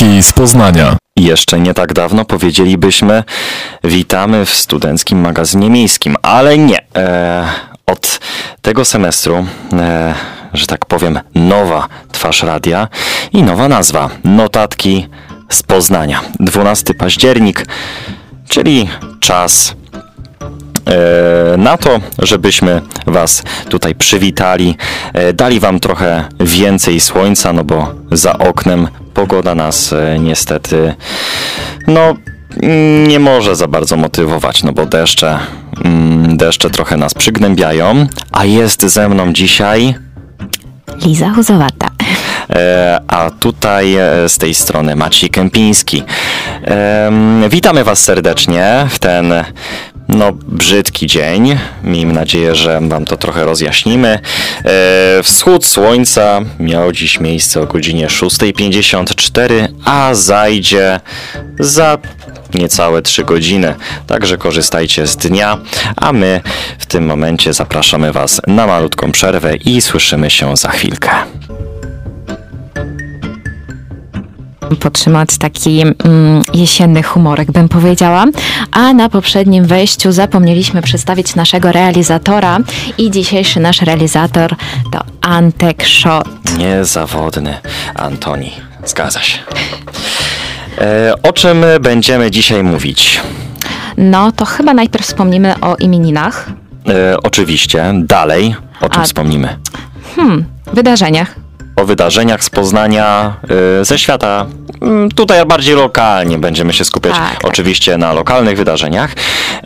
Notatki z Poznania. Jeszcze nie tak dawno powiedzielibyśmy witamy w studenckim magazynie miejskim, ale nie. E, od tego semestru, e, że tak powiem, nowa twarz radia i nowa nazwa. Notatki z Poznania. 12 październik, czyli czas na to, żebyśmy Was tutaj przywitali, e, dali Wam trochę więcej słońca, no bo za oknem pogoda nas e, niestety, no nie może za bardzo motywować, no bo deszcze, mm, deszcze trochę nas przygnębiają, a jest ze mną dzisiaj Liza Huzowata. E, a tutaj e, z tej strony Maciej Kępiński. Em, Witamy Was serdecznie w ten no, brzydki dzień. Miejmy nadzieję, że Wam to trochę rozjaśnimy. E, Wschód słońca miał dziś miejsce o godzinie 6.54, a zajdzie za niecałe 3 godziny. Także korzystajcie z dnia, a my w tym momencie zapraszamy Was na malutką przerwę i słyszymy się za chwilkę. Podtrzymać taki mm, jesienny humorek, bym powiedziała. A na poprzednim wejściu zapomnieliśmy przedstawić naszego realizatora i dzisiejszy nasz realizator to Antek Szot. Niezawodny Antoni. Zgadza się. E, o czym będziemy dzisiaj mówić? No to chyba najpierw wspomnimy o imieninach, E, oczywiście, dalej o czym A- wspomnimy? wydarzeniach. O wydarzeniach z Poznania, e, ze świata. Mm, Tutaj bardziej lokalnie będziemy się skupiać Tak, tak. oczywiście na lokalnych wydarzeniach,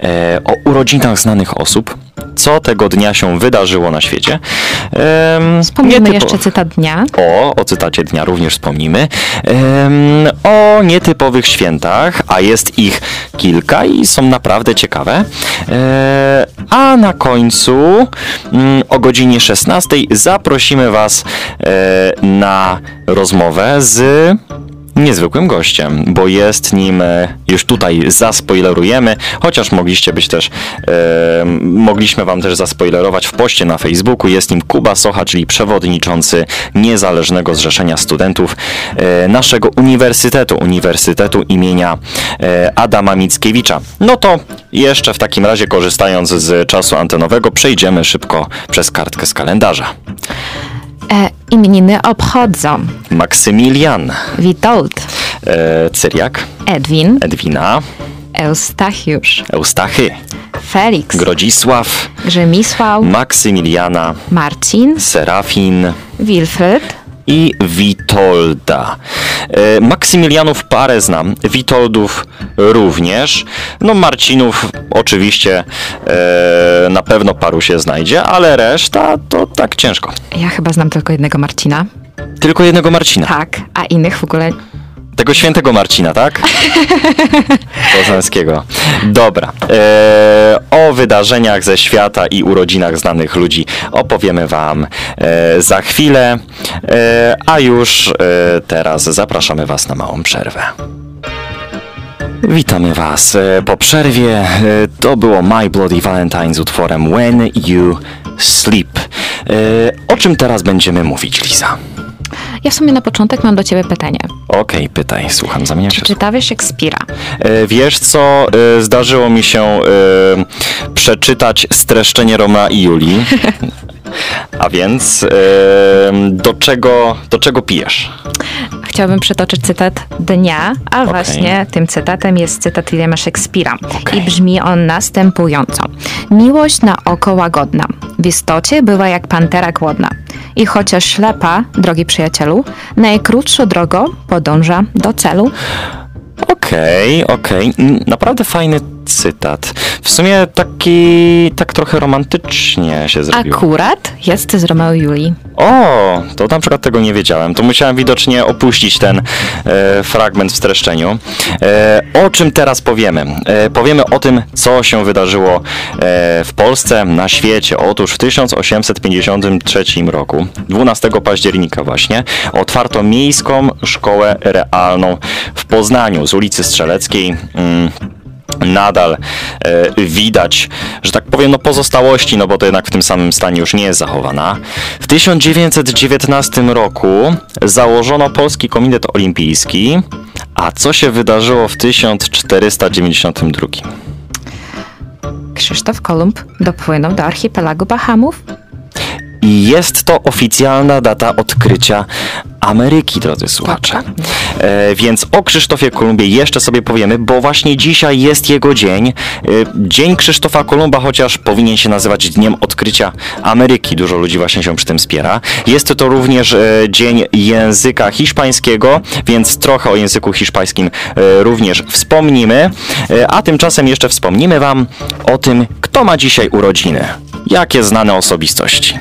e, o urodzinach znanych osób, co tego dnia się wydarzyło na świecie. Wspomnimy jeszcze cytat dnia. O, o cytacie dnia również wspomnimy. Em, nietypowych świętach, a jest ich kilka i są naprawdę ciekawe. E, a na końcu mm, o godzinie 16 zaprosimy Was e, na rozmowę z niezwykłym gościem, bo jest nim, e, już tutaj zaspoilerujemy, chociaż mogliście być też, e, mogliśmy wam też zaspoilerować w poście na Facebooku, jest nim Kuba Socha, czyli przewodniczący Niezależnego Zrzeszenia Studentów e, naszego uniwersytetu, Uniwersytetu imienia e, Adama Mickiewicza. No to jeszcze w takim razie korzystając z czasu antenowego przejdziemy szybko przez kartkę z kalendarza. E, imieniny obchodzą. Maksymilian, Witold, e, Cyriak, Edwin, Edwina, Eustachiusz, Eustachy, Felix, Grodzisław, Grzemisław, Maksymiliana, Marcin, Serafin. Wilfred, i Witolda. E, Maksymilianów parę znam, Witoldów również. No Marcinów oczywiście e, na pewno paru się znajdzie, ale reszta to tak ciężko. Ja chyba znam tylko jednego Marcina. Tylko jednego Marcina. Tak, a innych w ogóle. Tego świętego Marcina, tak? Poznańskiego. Dobra. E, o wydarzeniach ze świata i urodzinach znanych ludzi opowiemy Wam e, za chwilę, e, a już e, teraz zapraszamy Was na małą przerwę. Witamy Was e, po przerwie. E, To było My Bloody Valentine z utworem When You Sleep. O czym teraz będziemy mówić, Liza? Ja w sumie na początek mam do ciebie pytanie. Okej, pytaj, słucham, zamieniam się. Czy czytałeś Szekspira? E, Wiesz co, e, zdarzyło mi się e, przeczytać streszczenie Roma i Julii. A więc e, do czego, do czego pijesz? Chciałabym przytoczyć cytat dnia, a właśnie tym cytatem jest cytat Williama Szekspira. Okej. I brzmi on następująco. Miłość na oko łagodna, w istocie bywa jak pantera głodna. I chociaż ślepa, drogi przyjacielu, najkrótszą drogą podąża do celu. Okej, okej. Mm, Naprawdę fajny cytat. W sumie taki, tak trochę romantycznie się zrobiło. Akurat jest z Romeo i Julii. O, to na przykład tego nie wiedziałem. To musiałem widocznie opuścić ten e, fragment w streszczeniu. E, o czym teraz powiemy? E, powiemy o tym, co się wydarzyło e, w Polsce, na świecie. Otóż w 1853 roku, 12 października właśnie, otwarto miejską szkołę realną w Poznaniu z ulicy Strzeleckiej. Mm, nadal e, widać, że tak powiem, no pozostałości, no bo to jednak w tym samym stanie już nie jest zachowana. W 1919 roku założono Polski Komitet Olimpijski, a co się wydarzyło w 1492? Krzysztof Kolumb dopłynął do archipelagu Bahamów. I jest to oficjalna data odkrycia Ameryki, drodzy słuchacze. E, więc o Krzysztofie Kolumbie jeszcze sobie powiemy, bo właśnie dzisiaj jest jego dzień. E, dzień Krzysztofa Kolumba, chociaż powinien się nazywać Dniem Odkrycia Ameryki. Dużo ludzi właśnie się przy tym wspiera. Jest to również e, Dzień Języka Hiszpańskiego, więc trochę o języku hiszpańskim e, również wspomnimy. E, a tymczasem jeszcze wspomnimy Wam o tym, kto ma dzisiaj urodziny. Jakie znane osobistości.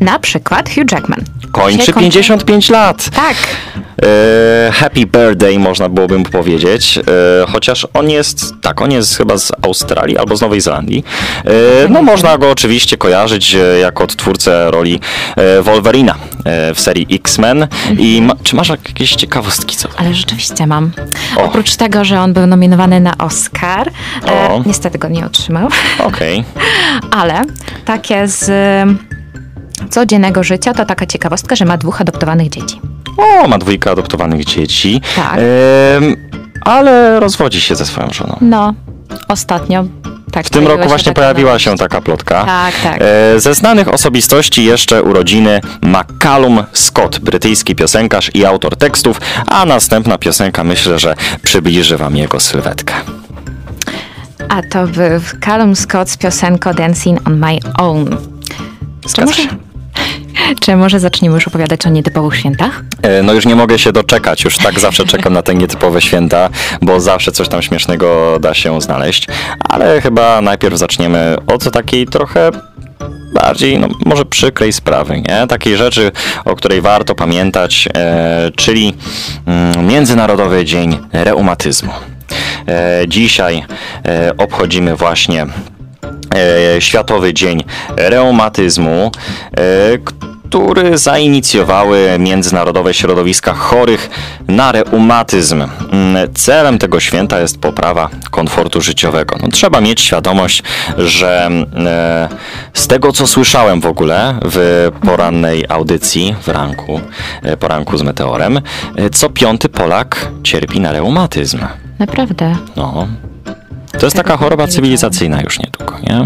Na przykład Hugh Jackman. Kończy Się 55 lat. Tak. E, happy birthday można byłoby powiedzieć, e, chociaż on jest, tak, on jest chyba z Australii albo z Nowej Zelandii. E, no można go oczywiście kojarzyć jako odtwórcę roli Wolverina w serii X-Men. I ma, czy masz jakieś ciekawostki co? Ale rzeczywiście mam. O. Oprócz tego, że on był nominowany na Oscar, niestety go nie otrzymał, Okej. ale takie z codziennego życia to taka ciekawostka, że ma dwóch adoptowanych dzieci. O, ma dwójkę adoptowanych dzieci. Tak. Em, ale rozwodzi się ze swoją żoną. No, ostatnio tak W tym roku właśnie taka pojawiła nowość. się taka plotka. Tak, tak. E, Ze znanych osobistości jeszcze urodziny ma Callum Scott, brytyjski piosenkarz i autor tekstów, a następna piosenka myślę, że przybliży wam jego sylwetkę. A to był Callum Scott z piosenką Dancing on My Own. Zgadza się. Czy może zaczniemy już opowiadać o nietypowych świętach? E, No już nie mogę się doczekać, już tak zawsze czekam na te nietypowe święta, bo zawsze coś tam śmiesznego da się znaleźć, ale chyba najpierw zaczniemy od takiej trochę bardziej, no może przykrej sprawy, nie? Takiej rzeczy, o której warto pamiętać, e, czyli mm, Międzynarodowy Dzień Reumatyzmu. E, dzisiaj e, obchodzimy właśnie Światowy Dzień Reumatyzmu, e, który zainicjowały międzynarodowe środowiska chorych na reumatyzm. Mm, Celem tego święta jest poprawa komfortu życiowego. No, trzeba mieć świadomość, że e, z tego co słyszałem w ogóle w porannej audycji w ranku, e, poranku z Meteorem, e, co piąty Polak cierpi na reumatyzm. Naprawdę. No. To jest taka choroba cywilizacyjna już niedługo, nie?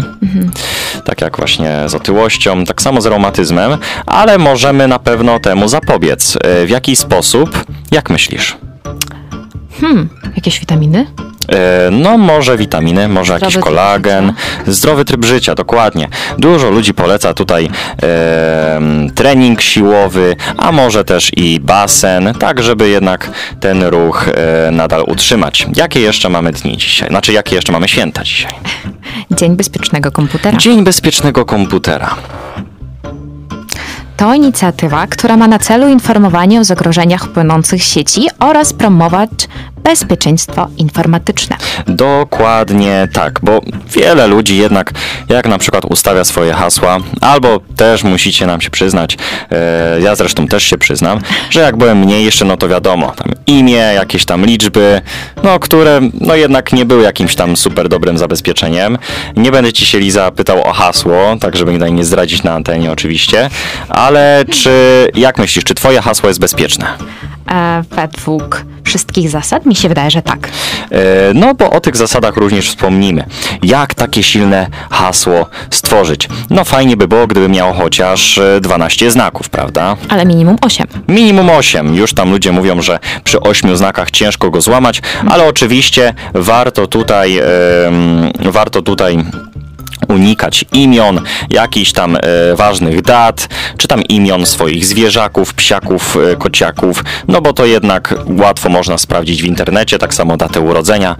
Tak jak właśnie z otyłością, tak samo z reumatyzmem, ale możemy na pewno temu zapobiec. E, W jaki sposób? Jak myślisz? Hmm, jakieś witaminy? E, No, może witaminy, może jakiś tryb kolagen, zdrowy tryb życia, dokładnie. Dużo ludzi poleca tutaj e, trening siłowy, a może też i basen, tak żeby jednak ten ruch e, nadal utrzymać. Jakie jeszcze mamy dni dzisiaj? Znaczy, jakie jeszcze mamy święta dzisiaj? Dzień Bezpiecznego Komputera. Dzień bezpiecznego komputera. To inicjatywa, która ma na celu informowanie o zagrożeniach płynących sieci oraz promować bezpieczeństwo informatyczne. Dokładnie tak, bo wiele ludzi jednak, jak na przykład ustawia swoje hasła, albo też musicie nam się przyznać, e, ja zresztą też się przyznam, że jak byłem mniejszy, no to wiadomo, tam imię, jakieś tam liczby, no które no jednak nie były jakimś tam super dobrym zabezpieczeniem. Nie będę ci się Liza pytał o hasło, tak żeby tutaj nie zdradzić na antenie oczywiście, ale czy, jak myślisz, czy twoje hasło jest bezpieczne? E, według wszystkich zasad mi się wydaje, że tak. E, No, bo o tych zasadach również wspomnimy. Jak takie silne hasło stworzyć? No, fajnie by było, gdyby miało chociaż e, 12 znaków, prawda? Ale minimum 8. Minimum 8. Już tam ludzie mówią, że przy 8 znakach ciężko go złamać, ale oczywiście warto tutaj, warto tutaj unikać imion, jakichś tam e, ważnych dat, czy tam imion swoich zwierzaków, psiaków, e, kociaków, no bo to jednak łatwo można sprawdzić w internecie, tak samo datę urodzenia.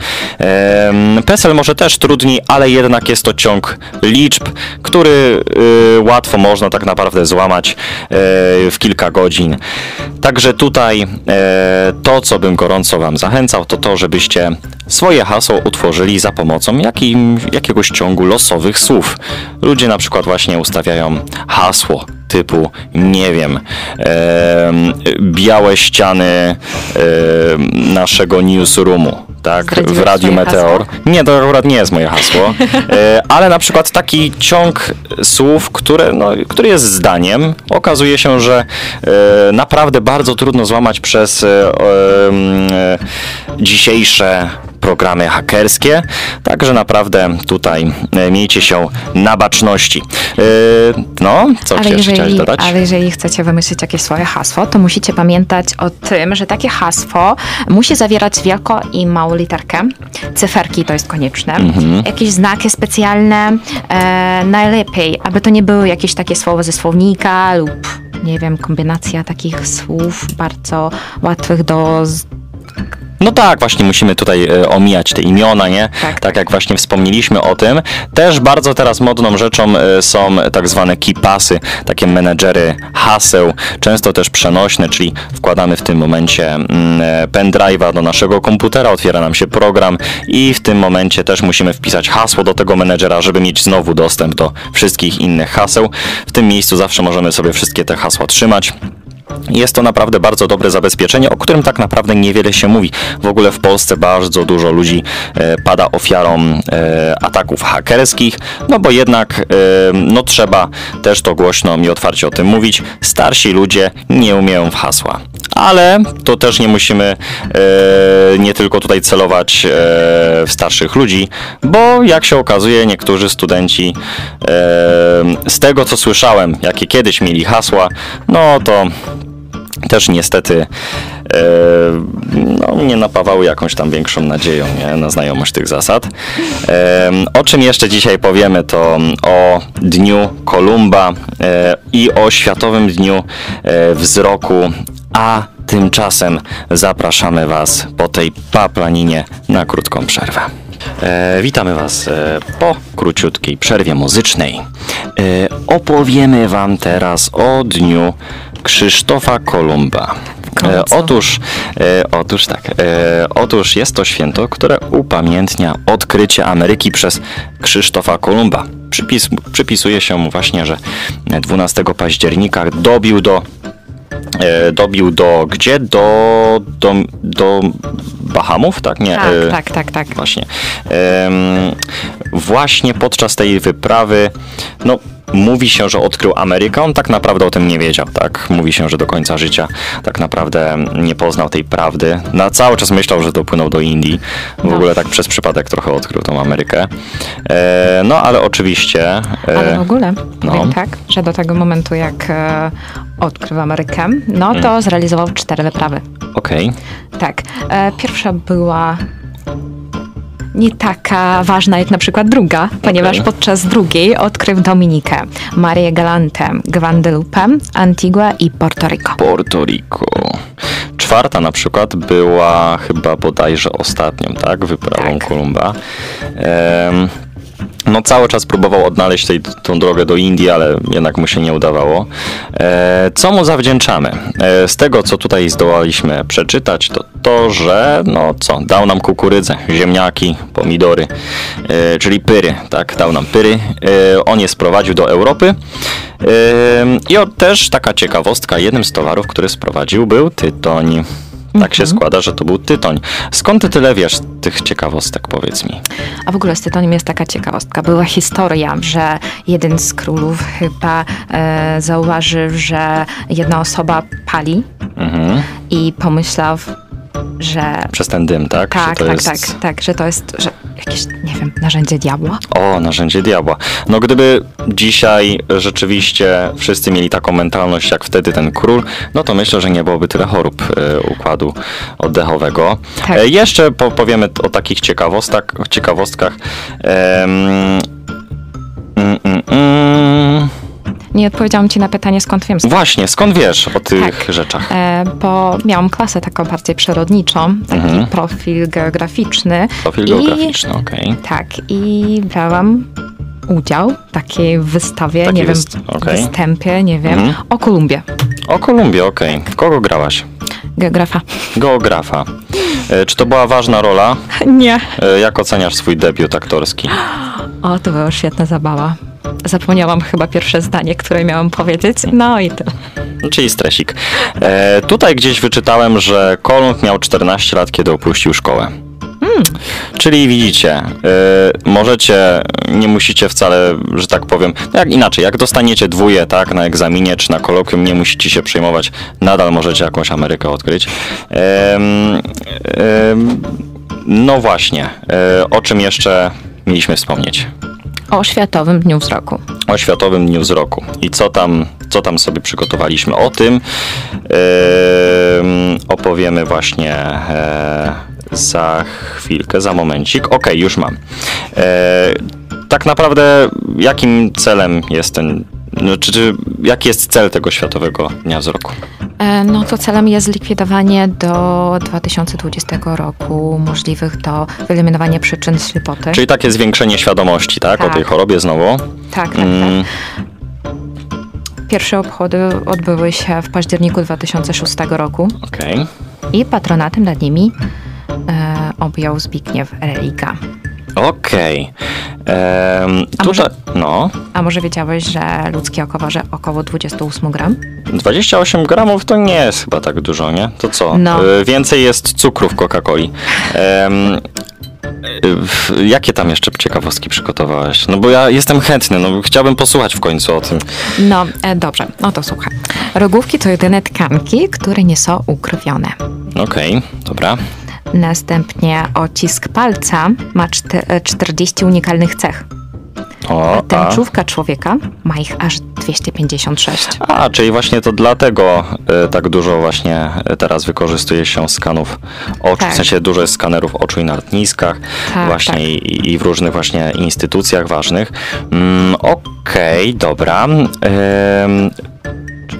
PESEL może też trudniej, ale jednak jest to ciąg liczb, który e, łatwo można tak naprawdę złamać w kilka godzin. Także tutaj to, co bym gorąco Wam zachęcał, to to, żebyście swoje hasło utworzyli za pomocą jakim, jakiegoś ciągu losowych słów. Ludzie na przykład właśnie ustawiają hasło typu, nie wiem, em, białe ściany em, naszego newsroomu. tak, w Radiu Meteor. hasło? Nie, to akurat nie jest moje hasło, e, ale na przykład taki ciąg słów, które, no, który jest zdaniem, okazuje się, że e, naprawdę bardzo trudno złamać przez e, e, dzisiejsze programy hakerskie, także naprawdę tutaj e, miejcie się na baczności. E, no, co Ale jeszcze chciałeś jeżeli, dodać? ale jeżeli chcecie wymyślić jakieś swoje hasło, to musicie pamiętać o tym, że takie hasło musi zawierać wielko i małą literkę. Cyferki to jest konieczne. Mhm. Jakieś znaki specjalne. E, najlepiej, aby to nie były jakieś takie słowa ze słownika lub nie wiem, kombinacja takich słów bardzo łatwych do No tak, właśnie musimy tutaj e, omijać te imiona, nie? Tak. tak jak właśnie wspomnieliśmy o tym. Też bardzo teraz modną rzeczą e, są tak zwane keypassy, takie menedżery haseł, często też przenośne, czyli wkładamy w tym momencie mm, e, pendrive'a do naszego komputera, otwiera nam się program i w tym momencie też musimy wpisać hasło do tego menedżera, żeby mieć znowu dostęp do wszystkich innych haseł. W tym miejscu zawsze możemy sobie wszystkie te hasła trzymać. Jest to naprawdę bardzo dobre zabezpieczenie, o którym tak naprawdę niewiele się mówi. W ogóle w Polsce bardzo dużo ludzi e, pada ofiarą e, ataków hakerskich, no bo jednak e, no trzeba też to głośno i otwarcie o tym mówić. Starsi ludzie nie umieją w hasła. Ale to też nie musimy e, nie tylko tutaj celować e, w starszych ludzi, bo jak się okazuje, niektórzy studenci e, z tego co słyszałem, jakie kiedyś mieli hasła, no to też niestety e, no, nie napawały jakąś tam większą nadzieją nie, na znajomość tych zasad. O czym jeszcze dzisiaj powiemy, to o Dniu Kolumba e, i o Światowym Dniu e, Wzroku, a tymczasem zapraszamy Was po tej paplaninie na krótką przerwę. E, witamy Was e, po króciutkiej przerwie muzycznej. E, opowiemy Wam teraz o dniu Krzysztofa Kolumba. E, otóż, e, otóż tak, e, otóż jest to święto, które upamiętnia odkrycie Ameryki przez Krzysztofa Kolumba. Przypis, przypisuje się mu właśnie, że 12 października dobił do e, dobił do gdzie? Do, do, do Bahamów, tak? Nie. Tak, e, tak, tak, tak. Właśnie. Em, właśnie podczas tej wyprawy, no, mówi się, że odkrył Amerykę. On tak naprawdę o tym nie wiedział, tak? Mówi się, że do końca życia tak naprawdę nie poznał tej prawdy. Na cały czas myślał, że dopłynął do Indii. W No. ogóle tak przez przypadek trochę odkrył tą Amerykę. E, no, ale oczywiście... e, Ale w ogóle no. tak, że do tego momentu, jak e, odkrył Amerykę, no to Mm. zrealizował cztery wyprawy. Okej. Tak. E, pierwsza była nie taka ważna jak na przykład druga, ponieważ podczas drugiej odkrył Dominikę, Marię Galantę, Guadalupe, Antigua i Porto Rico. Porto Rico. Czwarta na przykład była chyba bodajże ostatnią, tak? Wyprawą Tak. Kolumba. Em, no cały czas próbował odnaleźć tej, tą drogę do Indii, ale jednak mu się nie udawało. E, co mu zawdzięczamy? E, z tego, co tutaj zdołaliśmy przeczytać, to to, że no co, dał nam kukurydzę, ziemniaki, pomidory, e, czyli pyry, tak, dał nam pyry. E, on je sprowadził do Europy. E, I o, też taka ciekawostka, jednym z towarów, który sprowadził był tytoń. Tak się składa, że to był tytoń. Skąd ty tyle wiesz tych ciekawostek, powiedz mi? A w ogóle z tytoniem jest taka ciekawostka. Była historia, że jeden z królów chyba e, zauważył, że jedna osoba pali Mhm. i pomyślał, że Przez ten dym, tak? Tak, tak, jest... tak, tak, że to jest że jakieś, nie wiem, narzędzie diabła. O, narzędzie diabła. No gdyby dzisiaj rzeczywiście wszyscy mieli taką mentalność jak wtedy ten król, no to myślę, że nie byłoby tyle chorób e, układu oddechowego. Tak. E, jeszcze po, powiemy o takich ciekawostkach. ciekawostkach. Em, mm, mm, mm. Nie odpowiedziałam ci na pytanie, skąd wiem. Właśnie, skąd wiesz o tych Tak. rzeczach? E, bo miałam klasę taką bardziej przyrodniczą, taki Mhm. profil geograficzny. Profil geograficzny, okej. Tak, i brałam udział w takiej wystawie, Taki nie wiem, wyst- okej. występie, nie wiem, Mhm. o Kolumbii. O Kolumbii, okej. Kogo grałaś? Geografa. Geografa. E, czy to była ważna rola? Nie. E, jak oceniasz swój debiut aktorski? O, to była świetna zabawa. Zapomniałam chyba pierwsze zdanie, które miałam powiedzieć. No i tyle. Czyli stresik. E, tutaj gdzieś wyczytałem, że Kolumb miał 14 lat, kiedy opuścił szkołę. Czyli widzicie, y, możecie, nie musicie wcale, że tak powiem, no jak inaczej, jak dostaniecie dwóje, tak, na egzaminie czy na kolokwium, nie musicie się przejmować, nadal możecie jakąś Amerykę odkryć. No właśnie, y, o czym jeszcze mieliśmy wspomnieć? O Światowym Dniu Wzroku. o Światowym Dniu Wzroku i co tam, co tam sobie przygotowaliśmy. O tym em, opowiemy właśnie e, za chwilkę, za momencik. Okej, już mam. E, tak naprawdę jakim celem jest ten, no, czy, czy jaki jest cel tego Światowego Dnia Wzroku? E, No to celem jest zlikwidowanie do 2020 roku możliwych do wyeliminowania przyczyn ślepoty. Czyli takie zwiększenie świadomości, tak, o Tak. tej chorobie znowu. Tak, tak, Mm, tak. Pierwsze obchody odbyły się w październiku 2006 roku Okej. i patronatem nad nimi e, objął Zbigniew Religa. Okej. A Tutaj, no, A może wiedziałeś, że ludzkie oko waży około 28 gram? 28 gramów to nie jest chyba tak dużo, nie? To co? No. Y, Więcej jest cukru w Coca-Coli. Em, w- jakie tam jeszcze ciekawostki przygotowałeś? No bo ja jestem chętny, no chciałbym posłuchać w końcu o tym. No, e, dobrze, no to słuchaj. Rogówki to jedyne tkanki, które nie są ukrwione. Okej, dobra. Następnie odcisk palca ma czte- e, 40 unikalnych cech. O, a, Tęczówka człowieka ma ich aż 256. a, czyli właśnie to dlatego y, tak dużo właśnie y, teraz wykorzystuje się skanów oczu, Tak. w sensie dużo jest skanerów oczu i na lotniskach, Tak, właśnie tak. I, i w różnych właśnie instytucjach ważnych. Mm, Okej, dobra. Ym, w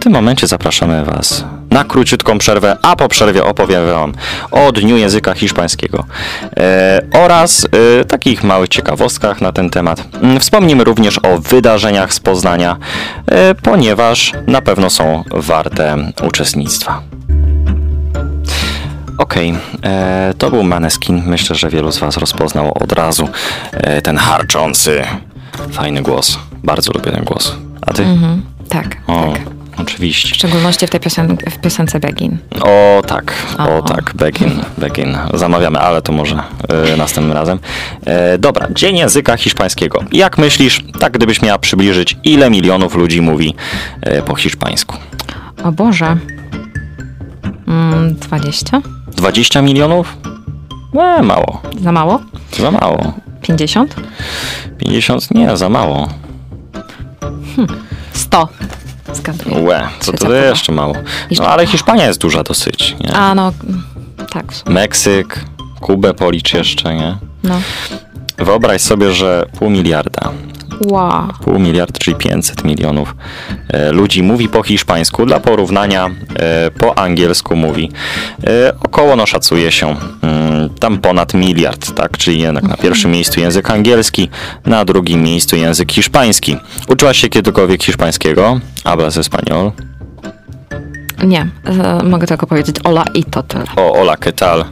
tym momencie zapraszamy Was na króciutką przerwę, a po przerwie opowiem Wam o Dniu Języka Hiszpańskiego e, oraz e, takich małych ciekawostkach na ten temat. Mm, Wspomnimy również o wydarzeniach z Poznania, e, ponieważ na pewno są warte uczestnictwa. Okej, e, to był Maneskin. Myślę, że wielu z Was rozpoznało od razu e, ten harczący, fajny głos. Bardzo lubię ten głos. A Ty? Mhm, tak, O, tak. Oczywiście. W szczególności w tej piosen- w piosence Begin. O tak, O, o tak, Begin, Begin. Zamawiamy, ale to może e, następnym razem. E, dobra, Dzień Języka Hiszpańskiego. Jak myślisz, tak gdybyś miała przybliżyć, ile milionów ludzi mówi e, po hiszpańsku? O Boże. Mm, 20? 20 milionów? Nie, mało. Za mało? Za mało. 50? 50? Nie, za mało. 100. Zgaduję. Łe, co Trzecia to próba. jeszcze mało. No ale Hiszpania jest duża dosyć, nie? A no, tak. w sumie. Meksyk, Kubę policz jeszcze, nie? No. Wyobraź sobie, że pół miliarda Wow. pół miliard, czyli 500 milionów e, ludzi mówi po hiszpańsku. Dla porównania e, po angielsku mówi e, około, no szacuje się, mm, tam ponad miliard, tak? Czyli jednak na pierwszym miejscu język angielski, na drugim miejscu język hiszpański. Uczyłaś się kiedykolwiek hiszpańskiego? Hablas español? Nie, e, mogę tylko powiedzieć Ola i to tyle. O, hola, ¿qué tal?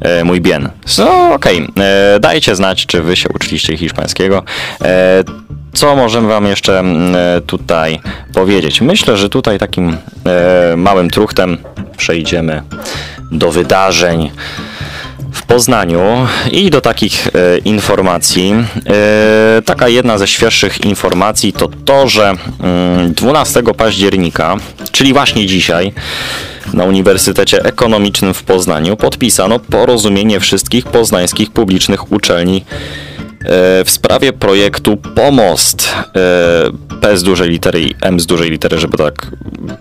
E, bien. So, okej. E, Dajcie znać, czy wy się uczyliście hiszpańskiego. E, co możemy wam jeszcze e, tutaj powiedzieć? Myślę, że tutaj takim e, małym truchtem przejdziemy do wydarzeń w Poznaniu i do takich e, informacji. E, taka jedna ze świeższych informacji to to, że mm, 12 października, czyli właśnie dzisiaj, na Uniwersytecie Ekonomicznym w Poznaniu podpisano porozumienie wszystkich poznańskich publicznych uczelni w sprawie projektu Pomost. E, P z dużej litery i M z dużej litery, żeby tak,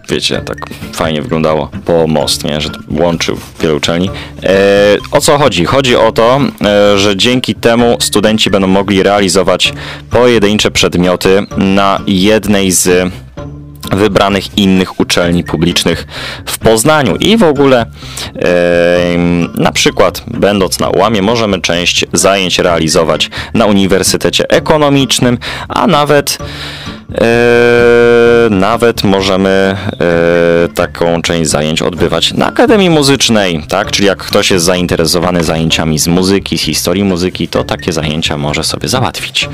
wiecie, tak fajnie wyglądało. Pomost, nie? Że łączył wiele uczelni. E, o co chodzi? Chodzi o to, e, że dzięki temu studenci będą mogli realizować pojedyncze przedmioty na jednej z wybranych innych uczelni publicznych w Poznaniu. I w ogóle em, na przykład będąc na ułamie możemy część zajęć realizować na Uniwersytecie Ekonomicznym, a nawet nawet możemy e, taką część zajęć odbywać na Akademii Muzycznej, tak? Czyli jak ktoś jest zainteresowany zajęciami z muzyki, z historii muzyki, to takie zajęcia może sobie załatwić.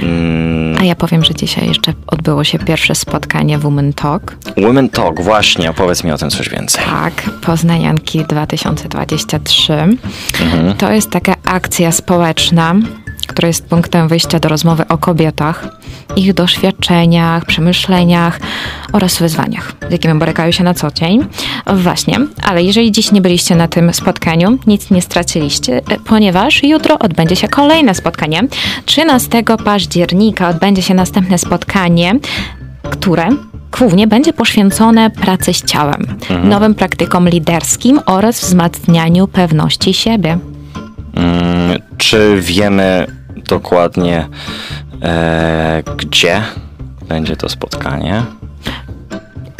Mm. A ja powiem, że dzisiaj jeszcze odbyło się pierwsze spotkanie Women Talk. Women Talk, właśnie, opowiedz mi o tym coś więcej. Tak, Poznanianki 2023. Mhm. To jest taka akcja społeczna, która jest punktem wyjścia do rozmowy o kobietach, ich doświadczeniach, przemyśleniach oraz wyzwaniach, z jakimi borykają się na co dzień. Właśnie, ale jeżeli dziś nie byliście na tym spotkaniu, nic nie straciliście, ponieważ jutro odbędzie się kolejne spotkanie. 13 października odbędzie się następne spotkanie, które głównie będzie poświęcone pracy z ciałem, mhm. nowym praktykom liderskim oraz wzmacnianiu pewności siebie. Hmm, czy wiemy dokładnie, e, gdzie będzie to spotkanie?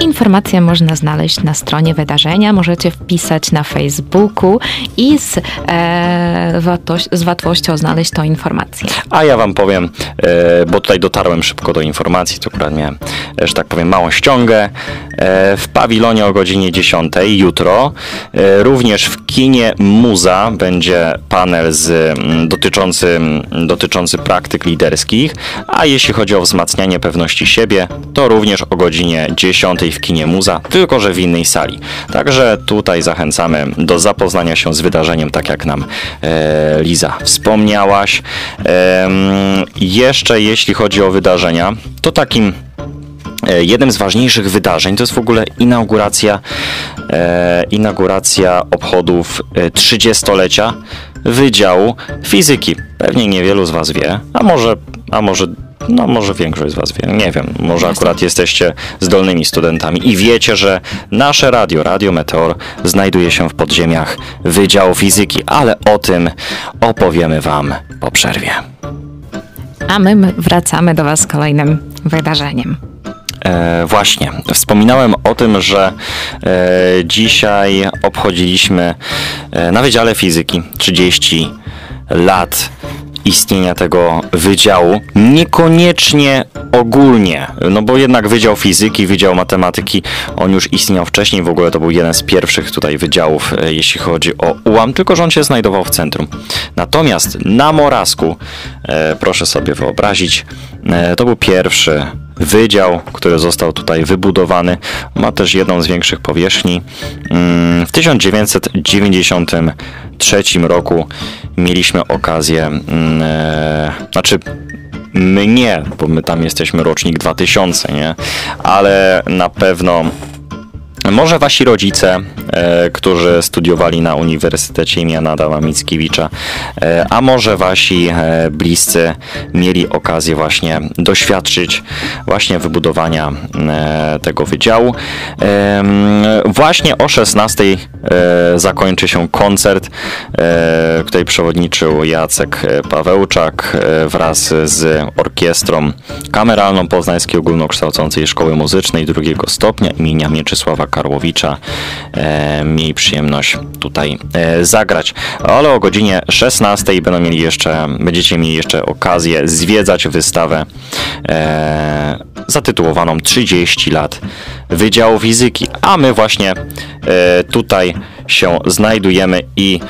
Informacje można znaleźć na stronie wydarzenia, możecie wpisać na Facebooku i z, e, z łatwością znaleźć tą informację. A ja Wam powiem, e, bo tutaj dotarłem szybko do informacji, to akurat miałem, e, że tak powiem, małą ściągę. E, w pawilonie o godzinie 10 jutro, e, również w kinie Muza będzie panel z, dotyczący, dotyczący praktyk liderskich, a jeśli chodzi o wzmacnianie pewności siebie, to również o godzinie 10 w kinie Muza, tylko że w innej sali. Także tutaj zachęcamy do zapoznania się z wydarzeniem, tak jak nam e, Liza wspomniałaś. E, jeszcze jeśli chodzi o wydarzenia, to takim e, Jednym z ważniejszych wydarzeń to jest w ogóle inauguracja, e, inauguracja obchodów 30-lecia e, Wydziału Fizyki. Pewnie niewielu z Was wie, a może, a może no może większość z Was wie, nie wiem, może akurat jesteście zdolnymi studentami i wiecie, że nasze radio, Radio Meteor, znajduje się w podziemiach Wydziału Fizyki, ale o tym opowiemy Wam po przerwie. A my wracamy do Was z kolejnym wydarzeniem. E, właśnie, wspominałem o tym, że e, dzisiaj obchodziliśmy e, na Wydziale Fizyki 30 lat istnienia tego wydziału, niekoniecznie ogólnie, no bo jednak Wydział Fizyki, Wydział Matematyki, on już istniał wcześniej, w ogóle to był jeden z pierwszych tutaj wydziałów, e, jeśli chodzi o UAM, tylko że on się znajdował w centrum. Natomiast na Morasku, e, proszę sobie wyobrazić, e, to był pierwszy wydział, który został tutaj wybudowany. Ma też jedną z większych powierzchni. Mm, w 1993 roku mieliśmy okazję, mm, e, znaczy my nie, bo my tam jesteśmy rocznik 2000, nie? Ale na pewno może wasi rodzice, e, którzy studiowali na Uniwersytecie imienia Adama Mickiewicza, e, a może wasi e, bliscy mieli okazję właśnie doświadczyć właśnie wybudowania tego wydziału. Właśnie o 16 e, zakończy się koncert, której przewodniczył Jacek Pawełczak wraz z orkiestrą kameralną Poznańskiej Ogólnokształcącej Szkoły Muzycznej drugiego stopnia imienia Mieczysława Karłowicza. E, mieli przyjemność tutaj e, zagrać. Ale o godzinie 16 będą mieli jeszcze, będziecie mieli jeszcze okazję zwiedzać wystawę e, zatytułowaną 30 lat Wydziału Fizyki. A my właśnie e, tutaj się znajdujemy i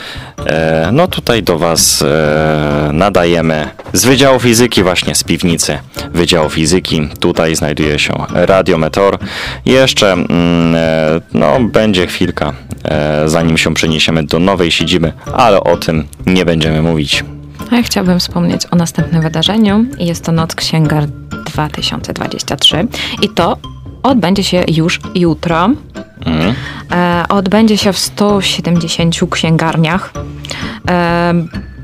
e, no tutaj do Was e, nadajemy z Wydziału Fizyki, właśnie z piwnicy Wydziału Fizyki. Tutaj znajduje się Radio Meteor. Jeszcze mm, e, no, będzie chwilka, e, zanim się przeniesiemy do nowej siedziby, ale o tym nie będziemy mówić. A ja chciałabym wspomnieć o następnym wydarzeniu. Jest to Noc Księgar 2023 i to odbędzie się już jutro. E, odbędzie się w 170 księgarniach.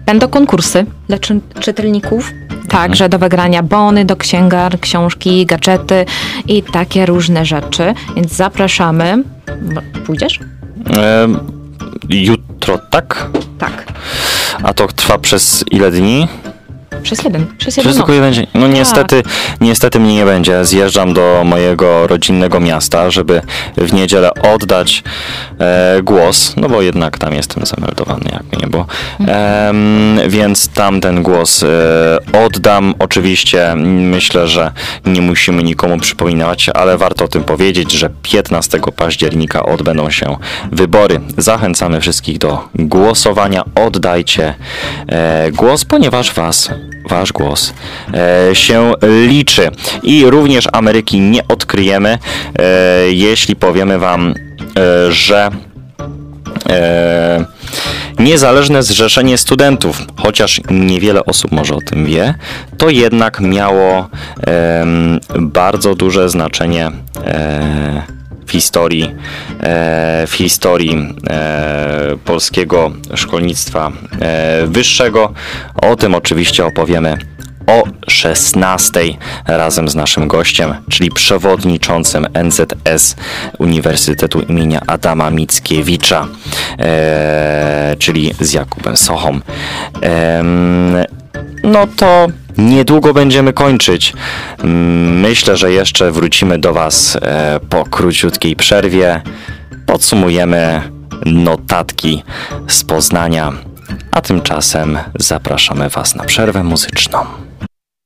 Będą konkursy dla czy czytelników. Także do wygrania bony do księgar, książki, gadżety i takie różne rzeczy. Więc zapraszamy. Pójdziesz? E, jutro, tak? Tak. A to trwa przez ile dni? Przez jeden. Przez jeden Przez tylko jeden dzień. No niestety, niestety mnie nie będzie. Zjeżdżam do mojego rodzinnego miasta, żeby w niedzielę oddać e, głos, no bo jednak tam jestem zameldowany, jak nie było. Em, więc tam ten głos e, oddam. Oczywiście myślę, że nie musimy nikomu przypominać, ale warto o tym powiedzieć, że 15 października odbędą się wybory. Zachęcamy wszystkich do głosowania. Oddajcie e, głos, ponieważ was wasz głos e, się liczy. I również Ameryki nie odkryjemy, e, jeśli powiemy wam, e, że e, niezależne zrzeszenie studentów, chociaż niewiele osób może o tym wie, to jednak miało bardzo duże znaczenie e, w historii, e, w historii e, polskiego szkolnictwa e, wyższego. O tym oczywiście opowiemy o 16 razem z naszym gościem, czyli przewodniczącym NZS Uniwersytetu imienia Adama Mickiewicza, e, czyli z Jakubem Sochą. Em, no to niedługo będziemy kończyć. Myślę, że jeszcze wrócimy do Was e, po króciutkiej przerwie. Podsumujemy notatki z Poznania, a tymczasem zapraszamy Was na przerwę muzyczną.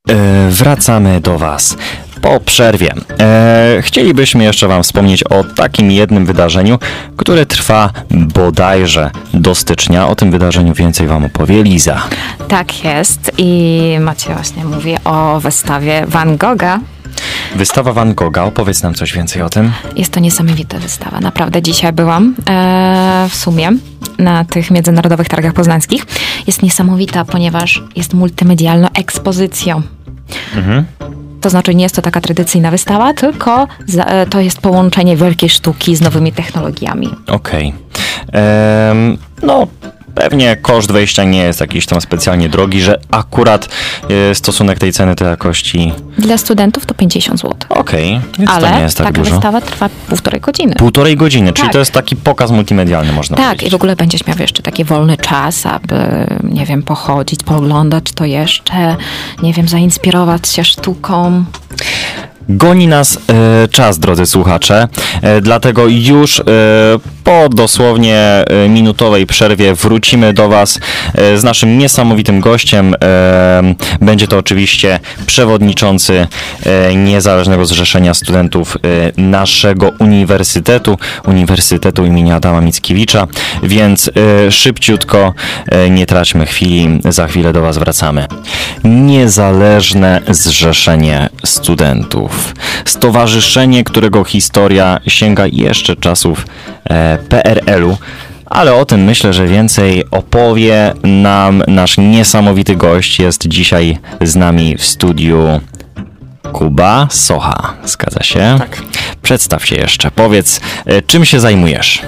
E, wracamy do Was po przerwie. E, chcielibyśmy jeszcze Wam wspomnieć o takim jednym wydarzeniu, które trwa bodajże do stycznia. O tym wydarzeniu więcej Wam opowie Liza. Tak jest i Macie właśnie mówi o wystawie Van Gogha. Wystawa Van Gogha, opowiedz nam coś więcej o tym. Jest to niesamowita wystawa. Naprawdę dzisiaj byłam e, w sumie na tych międzynarodowych targach poznańskich. Jest niesamowita, ponieważ jest multimedialną ekspozycją. To znaczy nie jest to taka tradycyjna wystawa, tylko za, e, to jest połączenie wielkiej sztuki z nowymi technologiami. Okej. Em, No, pewnie koszt wejścia nie jest jakiś tam specjalnie drogi, że akurat e, stosunek tej ceny do jakości. Dla studentów to 50 zł. Okej, więc to nie Ale jest tak taka dużo. wystawa trwa półtorej godziny. Półtorej godziny, czyli Tak. to jest taki pokaz multimedialny, można Tak, i powiedzieć. w ogóle będziesz miał jeszcze taki wolny czas, aby, nie wiem, pochodzić, pooglądać to jeszcze, nie wiem, zainspirować się sztuką. Goni nas e, czas, drodzy słuchacze, e, dlatego już e, po dosłownie e, minutowej przerwie wrócimy do Was e, z naszym niesamowitym gościem. E, będzie to oczywiście przewodniczący Niezależnego Zrzeszenia Studentów naszego uniwersytetu, Uniwersytetu imienia Adama Mickiewicza, więc szybciutko, nie traćmy chwili, za chwilę do Was wracamy. Niezależne Zrzeszenie Studentów. Stowarzyszenie, którego historia sięga jeszcze czasów e, PRL-u. Ale o tym myślę, że więcej opowie nam nasz niesamowity gość. Jest dzisiaj z nami w studiu Kuba Socha. Zgadza się? Tak. Przedstaw się jeszcze. Powiedz, e, czym się zajmujesz?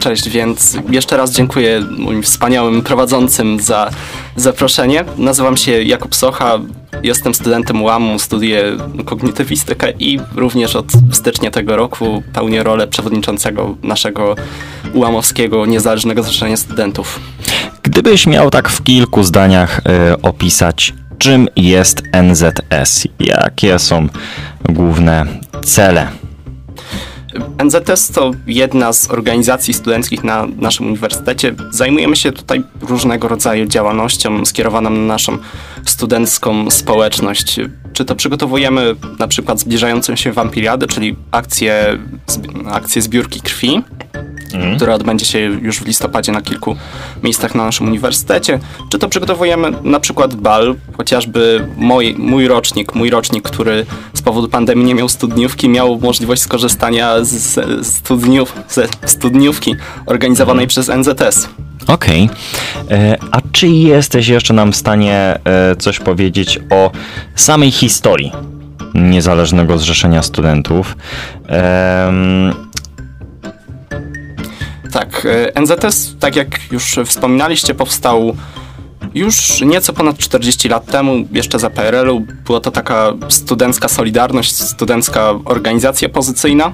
Cześć, więc jeszcze raz dziękuję moim wspaniałym prowadzącym za zaproszenie. Nazywam się Jakub Socha, jestem studentem UAM-u, studiuję kognitywistykę i również od stycznia tego roku pełnię rolę przewodniczącego naszego ułamowskiego Niezależnego Zrzeszenia Studentów. Gdybyś miał tak w kilku zdaniach e, opisać, czym jest NZS, jakie są główne cele? NZS to jedna z organizacji studenckich na naszym uniwersytecie. Zajmujemy się tutaj różnego rodzaju działalnością skierowaną na naszą studencką społeczność. Czy to przygotowujemy na przykład zbliżającą się wampiriadę, czyli akcję, akcję zbiórki krwi, która odbędzie się już w listopadzie na kilku miejscach na naszym uniwersytecie. Czy to przygotowujemy na przykład bal, chociażby mój, mój rocznik, mój rocznik, który z powodu pandemii nie miał studniówki, miał możliwość skorzystania z, z studniów, ze studniówki organizowanej przez NZS. Okej. E, A czy jesteś jeszcze nam w stanie e, coś powiedzieć o samej historii Niezależnego Zrzeszenia Studentów? Em, Tak, e, NZS, tak jak już wspominaliście, powstał już nieco ponad 40 lat temu, jeszcze za PRL-u. Była to taka studencka solidarność, studencka organizacja pozycyjna.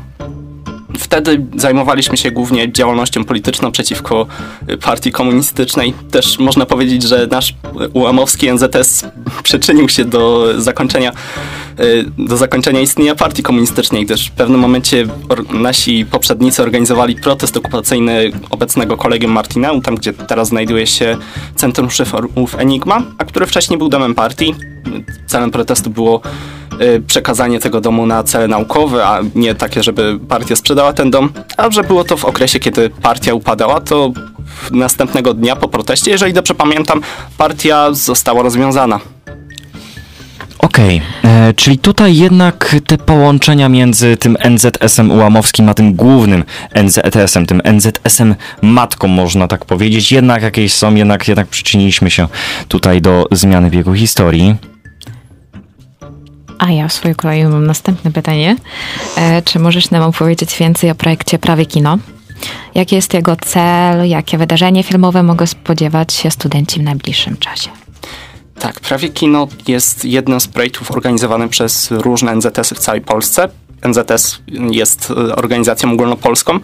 Wtedy zajmowaliśmy się głównie działalnością polityczną przeciwko y, partii komunistycznej. Też można powiedzieć, że nasz ułamowski NZS przyczynił się do zakończenia, y, do zakończenia istnienia partii komunistycznej, gdyż w pewnym momencie nasi poprzednicy organizowali protest okupacyjny obecnego kolegium Martineu, tam gdzie teraz znajduje się Centrum Szyfrów Enigma, a który wcześniej był domem partii. Celem protestu było Y, przekazanie tego domu na cele naukowe, a nie takie, żeby partia sprzedała ten dom, a że było to w okresie, kiedy partia upadała, to następnego dnia po proteście, jeżeli dobrze pamiętam, partia została rozwiązana. Okej, okay. E, czyli tutaj jednak te połączenia między tym NZS-em ułamowskim a tym głównym NZS-em, tym NZS-em matką można tak powiedzieć, jednak jakieś są, jednak, jednak przyczyniliśmy się tutaj do zmiany biegu historii. A ja w swojej kolei mam następne pytanie. E, czy możesz nam opowiedzieć więcej o projekcie Prawie Kino? Jaki jest jego cel? Jakie wydarzenie filmowe mogą spodziewać się studenci w najbliższym czasie? Tak, Prawie Kino jest jednym z projektów organizowanych przez różne NZS-y w całej Polsce. NZS jest e, organizacją ogólnopolską.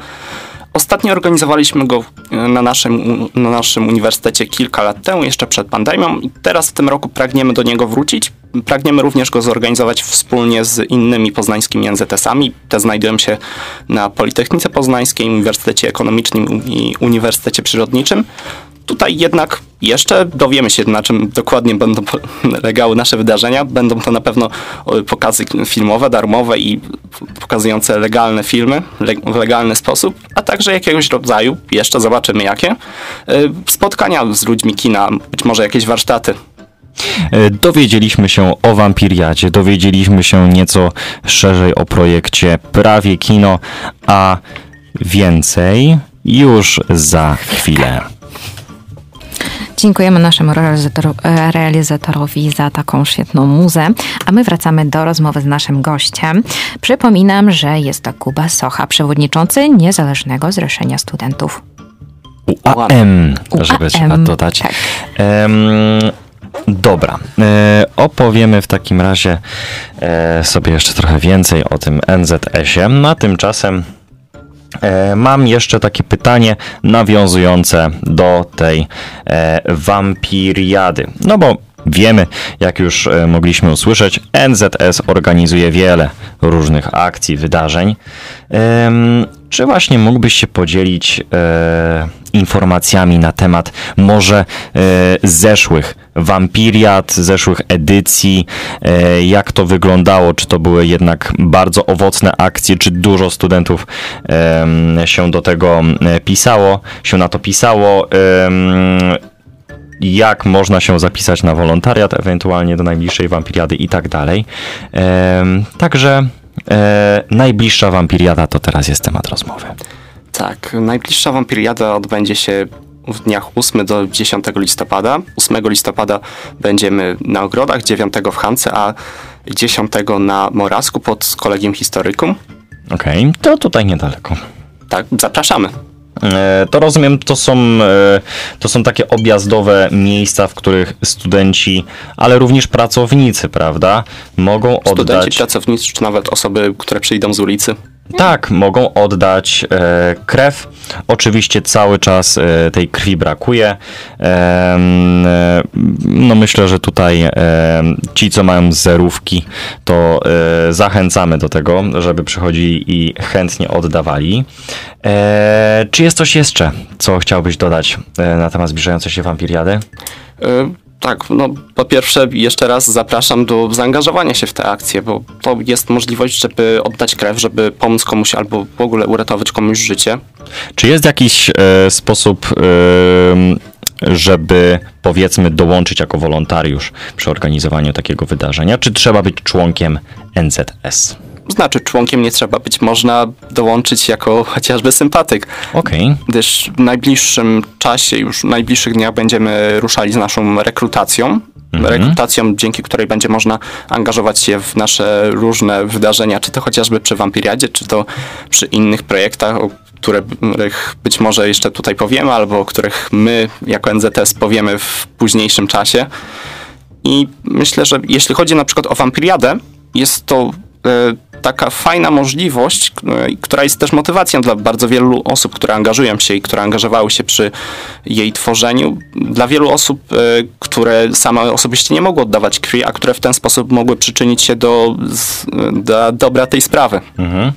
Ostatnio organizowaliśmy go e, na naszym, na naszym uniwersytecie kilka lat temu, jeszcze przed pandemią i teraz w tym roku pragniemy do niego wrócić. Pragniemy również go zorganizować wspólnie z innymi poznańskimi NZS-ami. Te znajdują się na Politechnice Poznańskiej, Uniwersytecie Ekonomicznym i Uniwersytecie Przyrodniczym. Tutaj jednak jeszcze dowiemy się, na czym dokładnie będą legały nasze wydarzenia. Będą to na pewno pokazy filmowe, darmowe i pokazujące legalne filmy w legalny sposób, a także jakiegoś rodzaju, jeszcze zobaczymy jakie, e, spotkania z ludźmi kina, być może jakieś warsztaty. E, dowiedzieliśmy się o Wampiriadzie, dowiedzieliśmy się nieco szerzej o projekcie Prawie Kino, a więcej już za chwilę. Dziękujemy naszemu e, realizatorowi za taką świetną muzę, a my wracamy do rozmowy z naszym gościem. Przypominam, że jest to Kuba Socha, przewodniczący Niezależnego Zrzeszenia Studentów. UAM, żeby trzeba dodać. Tak. Um, Dobra, e, opowiemy w takim razie e, sobie jeszcze trochę więcej o tym NZS-ie, a tymczasem E, mam jeszcze takie pytanie nawiązujące do tej e, wampiriady. No bo wiemy, jak już e, mogliśmy usłyszeć, NZS organizuje wiele różnych akcji, wydarzeń. Czy właśnie mógłbyś się podzielić e, informacjami na temat może e, zeszłych wampiriat, zeszłych edycji, jak to wyglądało, czy to były jednak bardzo owocne akcje, czy dużo studentów się do tego pisało, się na to pisało, jak można się zapisać na wolontariat, ewentualnie do najbliższej wampiriady i tak dalej. Także e, najbliższa wampiriada to teraz jest temat rozmowy. Tak, najbliższa wampiriada odbędzie się w dniach 8 do 10 listopada. 8 listopada będziemy na ogrodach, 9 w Hance, a 10 na Moravsku pod Kolegium Historykum. Okej, okay, to tutaj niedaleko. Tak, zapraszamy. E, to rozumiem, to są, e, to są takie objazdowe miejsca, w których studenci, ale również pracownicy, prawda, mogą oddać... Studenci, pracownicy, czy nawet osoby, które przyjdą z ulicy. Tak, mogą oddać e, krew. Oczywiście cały czas e, tej krwi brakuje. E, no myślę, że tutaj ci, co mają zerówki, to e, zachęcamy do tego, żeby przychodzili i chętnie oddawali. E, czy jest coś jeszcze, co chciałbyś dodać e, na temat zbliżającej się wampiriady? Tak, no po pierwsze jeszcze raz zapraszam do zaangażowania się w te akcje, bo to jest możliwość, żeby oddać krew, żeby pomóc komuś albo w ogóle uratować komuś życie. Czy jest jakiś e, sposób, e, żeby powiedzmy dołączyć jako wolontariusz przy organizowaniu takiego wydarzenia? Czy trzeba być członkiem NZS? znaczy członkiem nie trzeba być, można dołączyć jako chociażby sympatyk. Okej. Okay. Gdyż w najbliższym czasie, już w najbliższych dniach będziemy ruszali z naszą rekrutacją. Mhm. Rekrutacją, dzięki której będzie można angażować się w nasze różne wydarzenia, czy to chociażby przy Wampiriadzie, czy to przy innych projektach, o których być może jeszcze tutaj powiemy, albo o których my jako NZS powiemy w późniejszym czasie. I myślę, że jeśli chodzi na przykład o Wampiriadę, jest to E, taka fajna możliwość, k- która jest też motywacją dla bardzo wielu osób, które angażują się i które angażowały się przy jej tworzeniu. Dla wielu osób, e, które same osobiście nie mogły oddawać krwi, a które w ten sposób mogły przyczynić się do, do dobra tej sprawy. Mhm.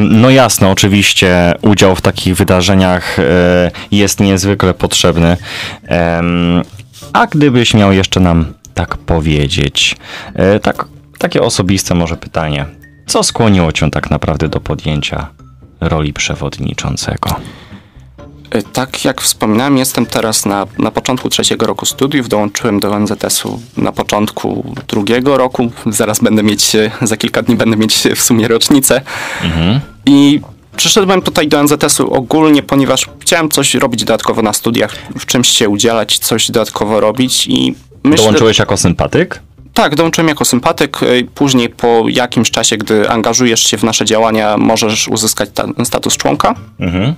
No jasne, oczywiście udział w takich wydarzeniach e, jest niezwykle potrzebny. A gdybyś miał jeszcze nam tak powiedzieć, e, tak, takie osobiste może pytanie, co skłoniło cię tak naprawdę do podjęcia roli przewodniczącego? E, Tak jak wspominałem, jestem teraz na, na początku trzeciego roku studiów. Dołączyłem do NZS-u na początku drugiego roku. Zaraz będę mieć, e, za kilka dni będę mieć w sumie rocznicę. I przyszedłem tutaj do NZS-u ogólnie, ponieważ chciałem coś robić dodatkowo na studiach, w czymś się udzielać, coś dodatkowo robić i myślę... Dołączyłeś jako sympatyk? Tak, dołączyłem jako sympatyk. y, Później po jakimś czasie, gdy angażujesz się w nasze działania, możesz uzyskać ta, status członka. Mhm.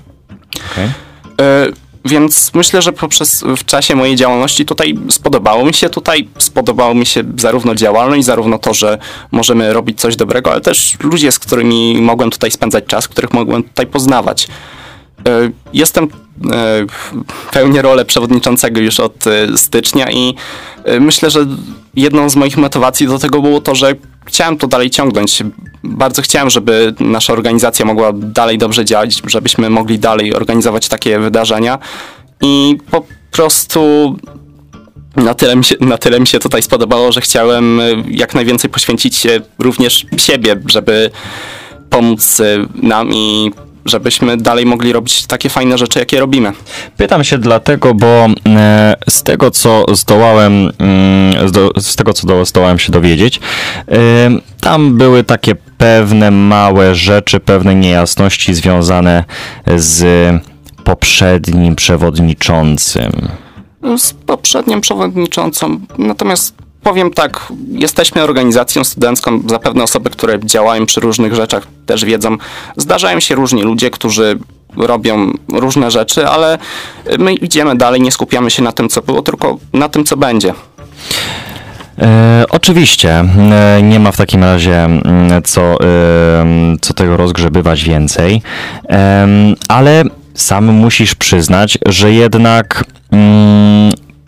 Okej. Y, Więc myślę, że poprzez w czasie mojej działalności tutaj spodobało mi się tutaj, spodobało mi się zarówno działalność, zarówno to, że możemy robić coś dobrego, ale też ludzie, z którymi mogłem tutaj spędzać czas, których mogłem tutaj poznawać. Y, Jestem y, pełnię rolę przewodniczącego już od y, stycznia i myślę, że jedną z moich motywacji do tego było to, że chciałem to dalej ciągnąć. Bardzo chciałem, żeby nasza organizacja mogła dalej dobrze działać, żebyśmy mogli dalej organizować takie wydarzenia i po prostu na tyle, mi się, na tyle mi się tutaj spodobało, że chciałem jak najwięcej poświęcić się również siebie, żeby pomóc nam i żebyśmy dalej mogli robić takie fajne rzeczy, jakie robimy. Pytam się dlatego, bo e, z tego, co zdołałem, mm, z tego, co do, zdołałem się dowiedzieć, e, tam były takie pewne małe rzeczy, pewne niejasności związane z poprzednim przewodniczącym. z poprzednią przewodniczącą. Natomiast powiem tak, jesteśmy organizacją studencką, zapewne osoby, które działają przy różnych rzeczach też wiedzą. Zdarzają się różni ludzie, którzy robią różne rzeczy, ale my idziemy dalej, nie skupiamy się na tym, co było, tylko na tym, co będzie. E, oczywiście, e, nie ma w takim razie co, e, co tego rozgrzebywać więcej, Em, ale sam musisz przyznać, że jednak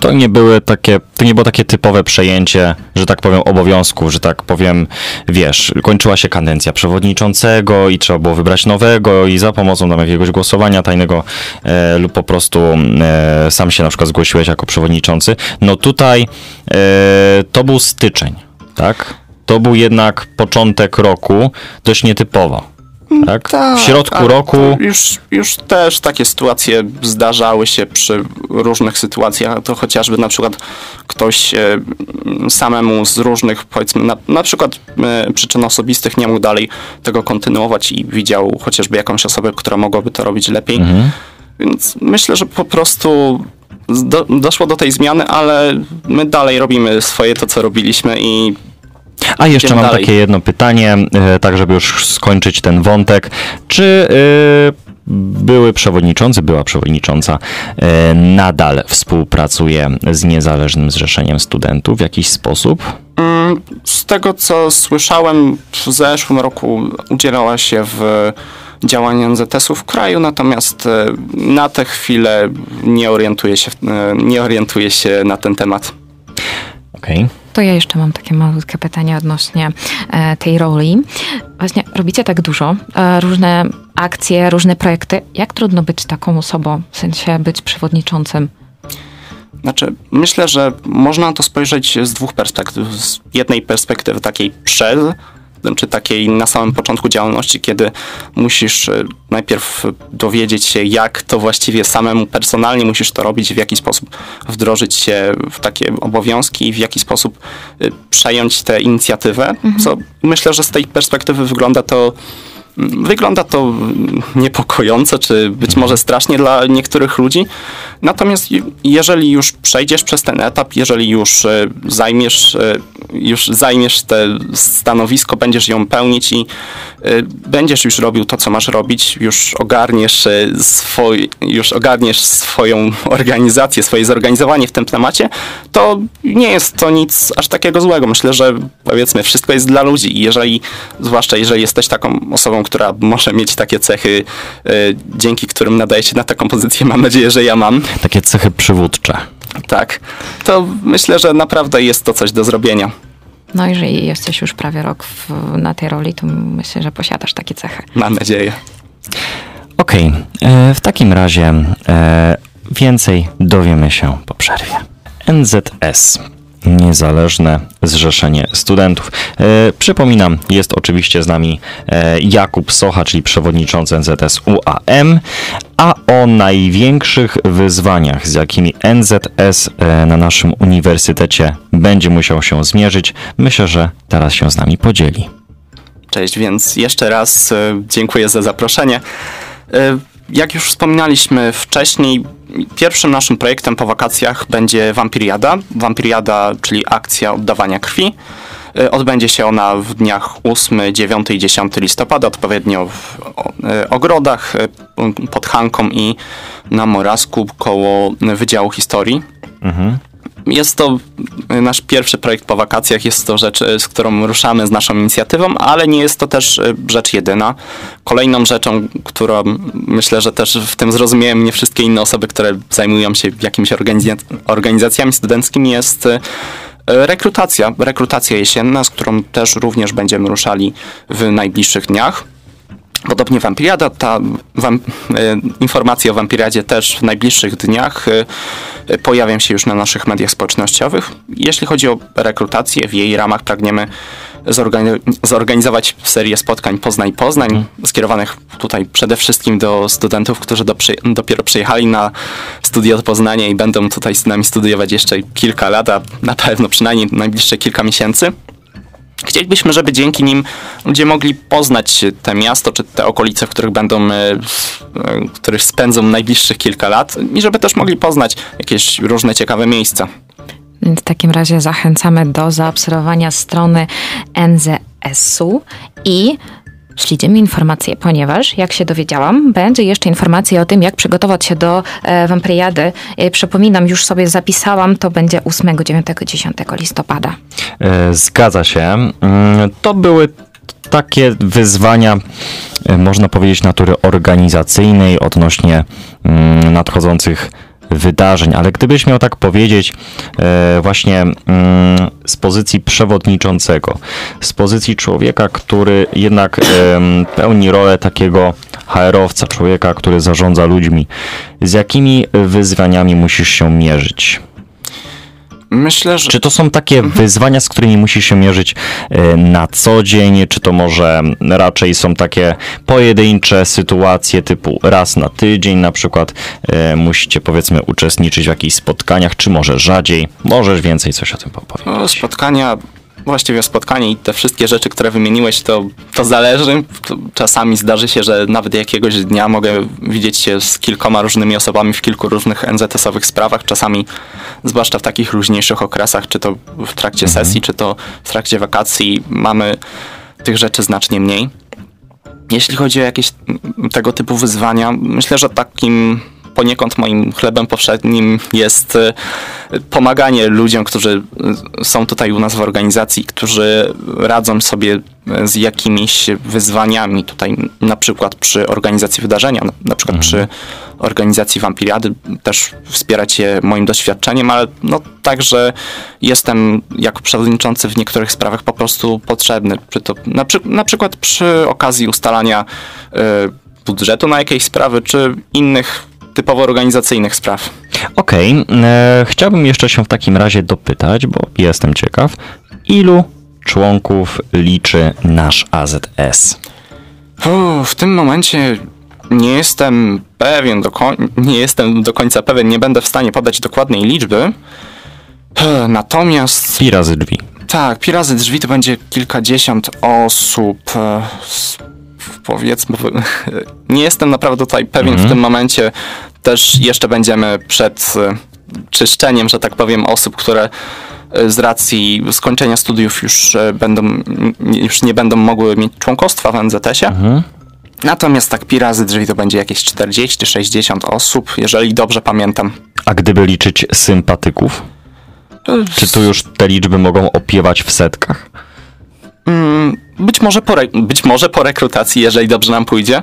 to nie były takie, to nie było takie typowe przejęcie, że tak powiem, obowiązków, że tak powiem, wiesz, kończyła się kadencja przewodniczącego i trzeba było wybrać nowego i za pomocą tam jakiegoś głosowania tajnego e, lub po prostu e, sam się na przykład zgłosiłeś jako przewodniczący. No tutaj e, to był styczeń, tak? To był jednak początek roku, dość nietypowo. Tak? Tak, w środku ale roku. Już, już też takie sytuacje zdarzały się przy różnych sytuacjach. To chociażby na przykład ktoś e, samemu z różnych, powiedzmy, na, na przykład e, przyczyn osobistych nie mógł dalej tego kontynuować i widział chociażby jakąś osobę, która mogłaby to robić lepiej. Mhm. Więc myślę, że po prostu do, doszło do tej zmiany, ale my dalej robimy swoje to, co robiliśmy i A jeszcze Idziemy mam dalej. takie jedno pytanie, e, tak żeby już skończyć ten wątek. Czy e, były przewodniczący, była przewodnicząca e, nadal współpracuje z niezależnym zrzeszeniem studentów w jakiś sposób? Mm, Z tego co słyszałem, w zeszłym roku udzielała się w działaniu NZS-u w kraju, natomiast na tę chwilę nie orientuję się, nie orientuję się na ten temat. Okej. To ja jeszcze mam takie malutkie pytanie odnośnie e, tej roli. Właśnie robicie tak dużo, e, różne akcje, różne projekty. Jak trudno być taką osobą, w sensie być przewodniczącym? Znaczy, myślę, że można na to spojrzeć z dwóch perspektyw. Z jednej perspektywy takiej przed, czy takiej na samym początku działalności, kiedy musisz e, najpierw dowiedzieć się, jak to właściwie samemu personalnie musisz to robić, w jaki sposób wdrożyć się w takie obowiązki i w jaki sposób e, przejąć tę inicjatywę. Co myślę, że z tej perspektywy wygląda to Wygląda to niepokojąco, czy być może strasznie dla niektórych ludzi. Natomiast jeżeli już przejdziesz przez ten etap, jeżeli już e, zajmiesz, e, już zajmiesz te stanowisko, będziesz ją pełnić i e, będziesz już robił to, co masz robić, już ogarniesz, swój, już ogarniesz swoją organizację, swoje zorganizowanie w tym temacie, to nie jest to nic aż takiego złego. Myślę, że powiedzmy wszystko jest dla ludzi i jeżeli, zwłaszcza jeżeli jesteś taką osobą, która może mieć takie cechy, dzięki którym nadaje się na taką pozycję, mam nadzieję, że ja mam, takie cechy przywódcze. Tak, to myślę, że naprawdę jest to coś do zrobienia. No jeżeli jesteś już prawie rok w, na tej roli, to myślę, że posiadasz takie cechy. Mam nadzieję. Okej, okay. E, w takim razie e, więcej dowiemy się po przerwie. NZS Niezależne Zrzeszenie Studentów. E, przypominam, jest oczywiście z nami e, Jakub Socha, czyli przewodniczący NZS UAM, a o największych wyzwaniach, z jakimi NZS e, na naszym uniwersytecie będzie musiał się zmierzyć, myślę, że teraz się z nami podzieli. Cześć, więc jeszcze raz dziękuję za zaproszenie. Jak już wspominaliśmy wcześniej, pierwszym naszym projektem po wakacjach będzie Wampiriada. Wampiriada, czyli akcja oddawania krwi. Y, odbędzie się ona w dniach 8, 9 i 10 listopada, odpowiednio w y, ogrodach y, pod Hanką i na Morasku koło Wydziału Historii. Mhm. Jest to nasz pierwszy projekt po wakacjach, jest to rzecz, z którą ruszamy z naszą inicjatywą, ale nie jest to też rzecz jedyna. Kolejną rzeczą, którą myślę, że też w tym zrozumieją nie wszystkie inne osoby, które zajmują się jakimiś organizacjami studenckimi, jest rekrutacja, rekrutacja jesienna, z którą też również będziemy ruszali w najbliższych dniach. Podobnie Wampiriada, ta wam, e, informacje o Wampiriadzie też w najbliższych dniach e, pojawią się już na naszych mediach społecznościowych. Jeśli chodzi o rekrutację, w jej ramach pragniemy zorganizować serię spotkań Poznań-Poznań, mhm. skierowanych tutaj przede wszystkim do studentów, którzy do, dopiero przyjechali na studia do Poznania i będą tutaj z nami studiować jeszcze kilka lat, a na pewno przynajmniej najbliższe kilka miesięcy. Chcielibyśmy, żeby dzięki nim ludzie mogli poznać te miasto, czy te okolice, w których będą, e, w których spędzą najbliższych kilka lat i żeby też mogli poznać jakieś różne ciekawe miejsca. W takim razie zachęcamy do zaobserwowania strony NZS-u i Śledzimy informacje, ponieważ, jak się dowiedziałam, będzie jeszcze informacja o tym, jak przygotować się do e, Wampiriady. E, przypominam, już sobie zapisałam, to będzie 8, 9, 10 listopada. E, zgadza się. Mm, to były takie wyzwania, e, można powiedzieć, natury organizacyjnej odnośnie mm, nadchodzących wydarzeń, ale gdybyś miał tak powiedzieć e, właśnie mm, z pozycji przewodniczącego, z pozycji człowieka, który jednak pełni rolę takiego HR-owca, człowieka, który zarządza ludźmi, z jakimi wyzwaniami musisz się mierzyć? Myślę, że... Czy to są takie mhm. wyzwania, z którymi musisz się mierzyć e, na co dzień, czy to może raczej są takie pojedyncze sytuacje typu raz na tydzień na przykład e, musicie powiedzmy uczestniczyć w jakichś spotkaniach, czy może rzadziej? Możesz więcej coś o tym powiedzieć? No, spotkania właściwie spotkanie i te wszystkie rzeczy, które wymieniłeś, to, to zależy. Czasami zdarzy się, że nawet jakiegoś dnia mogę widzieć się z kilkoma różnymi osobami w kilku różnych NZS-owych sprawach. Czasami, zwłaszcza w takich luźniejszych okresach, czy to w trakcie mhm. sesji, czy to w trakcie wakacji, mamy tych rzeczy znacznie mniej. Jeśli chodzi o jakieś tego typu wyzwania, myślę, że takim poniekąd moim chlebem powszednim jest e, pomaganie ludziom, którzy e, są tutaj u nas w organizacji, którzy radzą sobie e, z jakimiś wyzwaniami. Tutaj na przykład przy organizacji wydarzenia, na przykład mhm. przy organizacji Wampiriady też wspierać je moim doświadczeniem, ale no także jestem jako przewodniczący w niektórych sprawach po prostu potrzebny. Przy to, na, przy, na przykład przy okazji ustalania y, budżetu na jakieś sprawy, czy innych typowo organizacyjnych spraw. Okej, okay. E, chciałbym jeszcze się w takim razie dopytać, bo jestem ciekaw, ilu członków liczy nasz AZS? w tym momencie nie jestem pewien, do nie jestem do końca pewien, nie będę w stanie podać dokładnej liczby. Natomiast. Pi razy drzwi. Tak, pi razy drzwi to będzie kilkadziesiąt osób. Powiedzmy, nie jestem naprawdę tutaj pewien Mhm. w tym momencie. Też jeszcze będziemy przed e, czyszczeniem, że tak powiem, osób, które e, z racji skończenia studiów już e, będą, już nie będą mogły mieć członkostwa w NZS-ie. Mhm. Natomiast tak pi razy drzwi to będzie jakieś 40-60 osób, jeżeli dobrze pamiętam. A gdyby liczyć sympatyków, czy tu już te liczby mogą opiewać w setkach? Mm, Być może, po być może po rekrutacji, jeżeli dobrze nam pójdzie,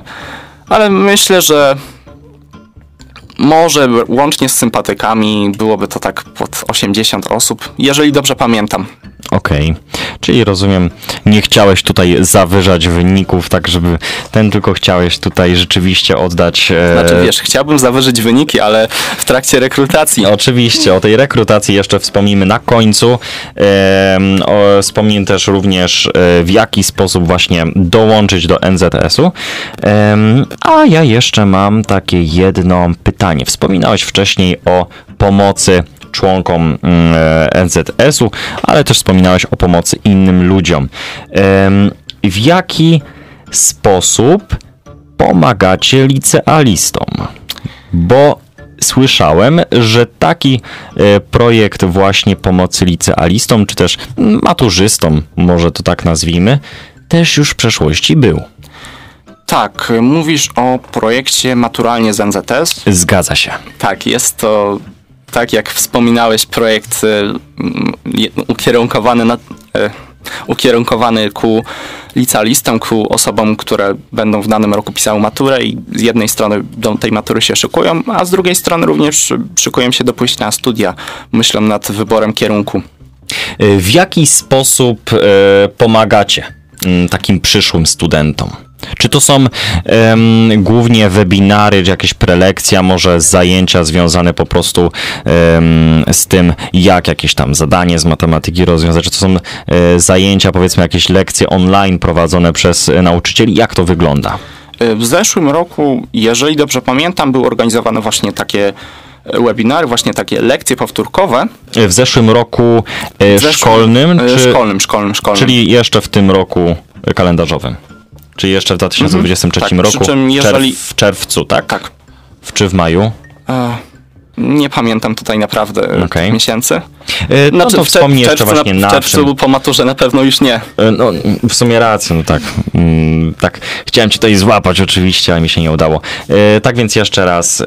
ale myślę, że może łącznie z sympatykami byłoby to tak pod 80 osób, jeżeli dobrze pamiętam. Okej, czyli rozumiem, nie chciałeś tutaj zawyżać wyników, tak żeby ten tylko chciałeś tutaj rzeczywiście oddać. e, Znaczy wiesz, chciałbym zawyżyć wyniki, ale w trakcie rekrutacji. Oczywiście, o tej rekrutacji jeszcze wspomnimy na końcu. Em, o, wspomnimy też również, e, w jaki sposób właśnie dołączyć do NZS-u. Em, a ja jeszcze mam takie jedno pytanie. Wspominałeś wcześniej o pomocy członkom mm, e, NZS-u, ale też wspominałeś o pomocy innym ludziom. W jaki sposób pomagacie licealistom? Bo słyszałem, że taki e, projekt właśnie pomocy licealistom, czy też maturzystom, może to tak nazwijmy, też już w przeszłości był. Tak, mówisz o projekcie Maturalnie z NZS. Zgadza się. Tak, jest to, tak jak wspominałeś, projekt y, ukierunkowany, na, y, ukierunkowany ku licealistom, ku osobom, które będą w danym roku pisały maturę i z jednej strony do tej matury się szykują, a z drugiej strony również szykują się do pójścia na studia, myślą nad wyborem kierunku. E, W jaki sposób pomagacie mm, takim przyszłym studentom? Czy to są em, głównie webinary, czy jakieś prelekcja, może zajęcia związane po prostu em, z tym, jak jakieś tam zadanie z matematyki rozwiązać? Czy to są e, zajęcia, powiedzmy, jakieś lekcje online prowadzone przez e, nauczycieli? Jak to wygląda? Y, W zeszłym roku, jeżeli dobrze pamiętam, były organizowane właśnie takie y, webinary, właśnie takie lekcje powtórkowe. E, W zeszłym roku e, W zeszłym- szkolnym, czy, Szkolnym, szkolnym, szkolnym. czyli jeszcze w tym roku kalendarzowym? Czyli jeszcze w 2023 Mhm. Tak, roku, czym jeżeli- czerw, w czerwcu, tak? Tak. W, czy w maju? E, Nie pamiętam tutaj naprawdę Okej. okay. miesięcy. E, No Znaczy, to wspomnij jeszcze czerwcu, właśnie na, na w czerwcu czym. po maturze na pewno już nie. E, No, w sumie rację, no tak. Mm, tak. Chciałem cię tutaj złapać oczywiście, ale mi się nie udało. E, tak więc jeszcze raz e,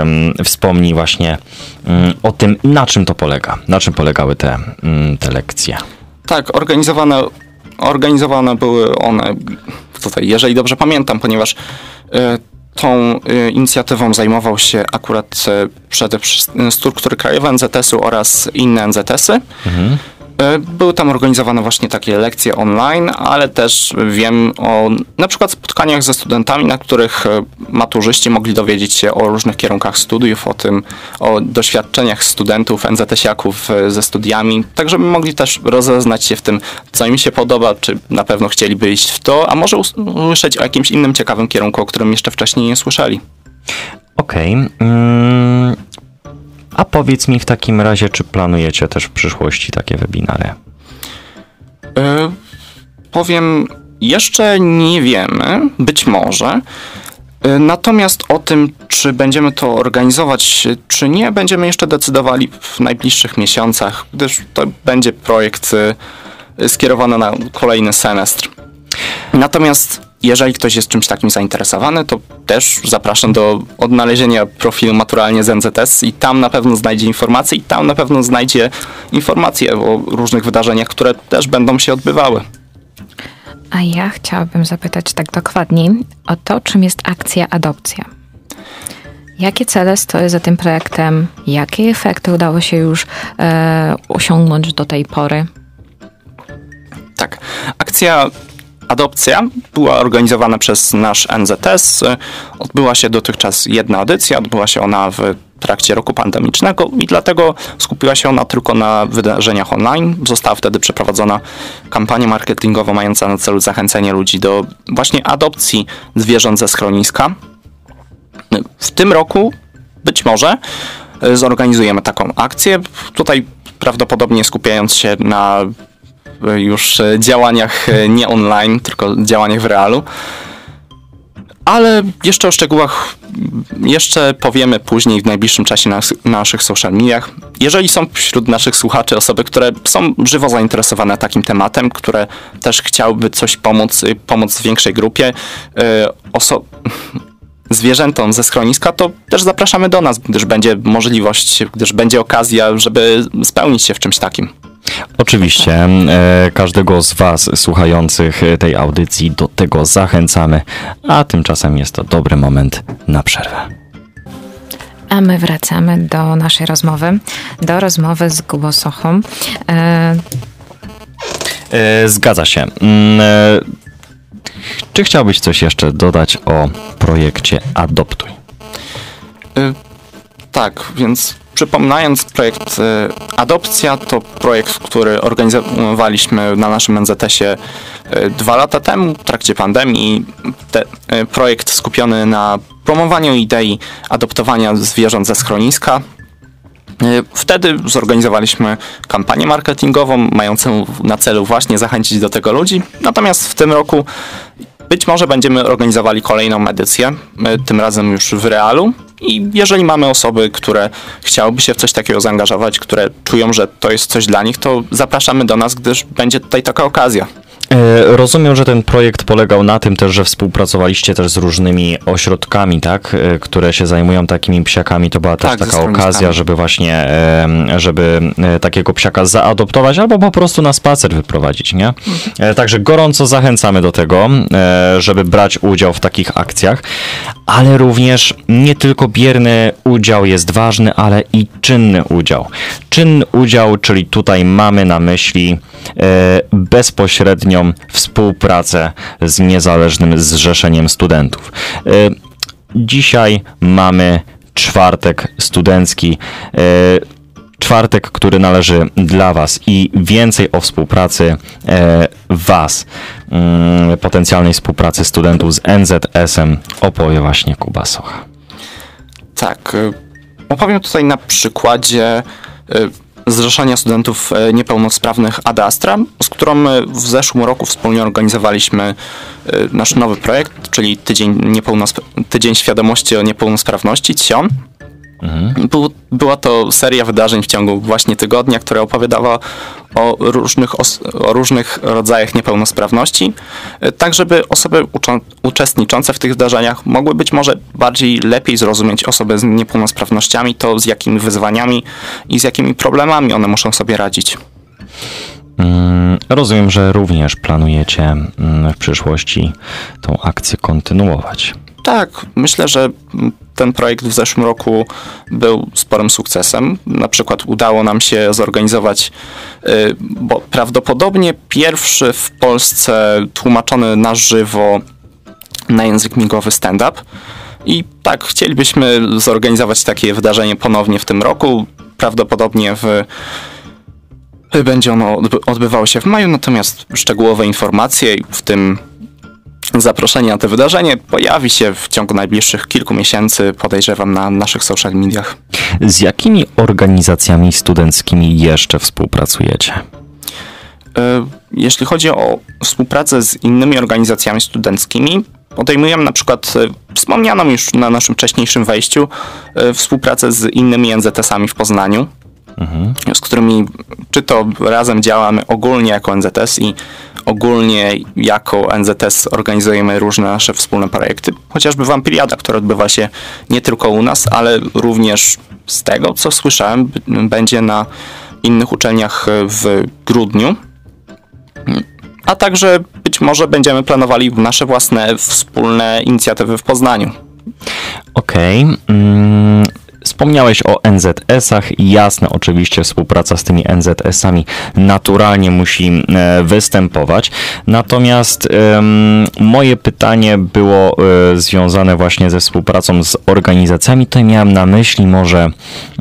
mm, wspomnij właśnie mm, o tym, na czym to polega. Na czym polegały te, mm, te lekcje. Tak, organizowane, organizowane były one tutaj, jeżeli dobrze pamiętam, ponieważ e, tą e, inicjatywą zajmował się akurat e, przede wszystkim struktury krajowe NZS-u oraz inne NZS-y. E, Były tam organizowane właśnie takie lekcje online, ale też wiem o na przykład spotkaniach ze studentami, na których e, maturzyści mogli dowiedzieć się o różnych kierunkach studiów, o tym, o doświadczeniach studentów, NZS-iaków e, ze studiami, tak żeby mogli też rozeznać się w tym, co im się podoba, czy na pewno chcieliby iść w to, a może us- usłyszeć o jakimś innym ciekawym kierunku, o którym jeszcze wcześniej nie słyszeli. Okej. mm, a powiedz mi w takim razie, czy planujecie też w przyszłości takie webinary? E, powiem, jeszcze nie wiemy, być może. E, Natomiast o tym, czy będziemy to organizować, czy nie, będziemy jeszcze decydowali w najbliższych miesiącach, gdyż to będzie projekt e, skierowany na kolejny semestr. Natomiast jeżeli ktoś jest czymś takim zainteresowany, to też zapraszam do odnalezienia profilu Maturalnie z NZS i tam na pewno znajdzie informacje i tam na pewno znajdzie informacje o różnych wydarzeniach, które też będą się odbywały. A ja chciałabym zapytać tak dokładniej o to, czym jest akcja adopcja. Jakie cele stoją za tym projektem? Jakie efekty udało się już e, osiągnąć do tej pory? Tak. Akcja Adopcja była organizowana przez nasz NZS. Odbyła się dotychczas jedna edycja, odbyła się ona w trakcie roku pandemicznego i dlatego skupiła się ona tylko na wydarzeniach online. Została wtedy przeprowadzona kampania marketingowa mająca na celu zachęcenie ludzi do właśnie adopcji zwierząt ze schroniska. W tym roku być może zorganizujemy taką akcję. Tutaj prawdopodobnie skupiając się na już e, działaniach e, nie online, tylko działaniach w realu. ale jeszcze o szczegółach jeszcze powiemy później w najbliższym czasie na, na naszych social mediach. Jeżeli są wśród naszych słuchaczy osoby, które są żywo zainteresowane takim tematem, które też chciałyby coś pomóc, y, pomóc większej grupie y, oso- zwierzętom ze schroniska, to też zapraszamy do nas, gdyż będzie możliwość, gdyż będzie okazja, żeby spełnić się w czymś takim. Oczywiście e, każdego z Was słuchających tej audycji do tego zachęcamy, a tymczasem jest to dobry moment na przerwę. A my wracamy do naszej rozmowy, do rozmowy z Głosochą. E, E, zgadza się. Mm, e, czy chciałbyś coś jeszcze dodać o projekcie Adoptuj? Tak, więc przypominając projekt y, Adopcja, to projekt, który organizowaliśmy na naszym NZS-ie y, dwa lata temu, w trakcie pandemii. Te, y, projekt skupiony na promowaniu idei adoptowania zwierząt ze schroniska. Wtedy zorganizowaliśmy kampanię marketingową, mającą na celu właśnie zachęcić do tego ludzi. Natomiast w tym roku być może będziemy organizowali kolejną edycję, tym razem już w realu. I jeżeli mamy osoby, które chciałyby się w coś takiego zaangażować, które czują, że to jest coś dla nich, to zapraszamy do nas, gdyż będzie tutaj taka okazja. E, Rozumiem, że ten projekt polegał na tym też, że współpracowaliście też z różnymi ośrodkami, tak, e, które się zajmują takimi psiakami. To była też Tak, ze taka okazja, żeby właśnie, żeby e, takiego psiaka zaadoptować albo po prostu na spacer wyprowadzić, nie? Także gorąco zachęcamy do tego, żeby brać udział w takich akcjach, ale również nie tylko bierny udział jest ważny, ale i czynny udział. Czynny udział, czyli tutaj mamy na myśli e, współpracę z niezależnym zrzeszeniem studentów. E, Dzisiaj mamy czwartek studencki. e, Czwartek, który należy dla Was i więcej o współpracy e, Was, mm, potencjalnej współpracy studentów z NZS-em opowie właśnie Kuba Socha. Tak. y, Opowiem tutaj na przykładzie y, Zrzeszenia Studentów y, Niepełnosprawnych Ad Astra, z którą y, w zeszłym roku wspólnie organizowaliśmy y, nasz nowy projekt, czyli Tydzień, Niepełnosp- Tydzień Świadomości o Niepełnosprawności, CION. Był, była to seria wydarzeń w ciągu właśnie tygodnia, która opowiadała o różnych, os- o różnych rodzajach niepełnosprawności, tak żeby osoby uczą- uczestniczące w tych wydarzeniach mogły być może bardziej lepiej zrozumieć osoby z niepełnosprawnościami, to z jakimi wyzwaniami i z jakimi problemami one muszą sobie radzić. Mm, Rozumiem, że również planujecie mm, w przyszłości tą akcję kontynuować. Tak, myślę, że ten projekt w zeszłym roku był sporym sukcesem. Na przykład udało nam się zorganizować, y, bo prawdopodobnie pierwszy w Polsce tłumaczony na żywo na język migowy stand-up. I tak, chcielibyśmy zorganizować takie wydarzenie ponownie w tym roku. Prawdopodobnie w będzie ono odby- odbywało się w maju, natomiast szczegółowe informacje, w tym zaproszenie na to wydarzenie, pojawi się w ciągu najbliższych kilku miesięcy, podejrzewam, na naszych social mediach. Z jakimi organizacjami studenckimi jeszcze współpracujecie? E, Jeśli chodzi o współpracę z innymi organizacjami studenckimi, podejmujemy na przykład e, wspomnianą już na naszym wcześniejszym wejściu e, współpracę z innymi NZS-ami w Poznaniu, z którymi czy to razem działamy ogólnie jako NZS i ogólnie jako NZS organizujemy różne nasze wspólne projekty. Chociażby Wampiriada, która odbywa się nie tylko u nas, ale również z tego, co słyszałem, będzie na innych uczelniach e, w grudniu. A także być może będziemy planowali nasze własne wspólne inicjatywy w Poznaniu. Okej. Mm, Wspomniałeś o NZS-ach. Jasne, oczywiście współpraca z tymi NZS-ami naturalnie musi e, występować. Natomiast em, moje pytanie było e, związane właśnie ze współpracą z organizacjami. Tutaj miałem na myśli może,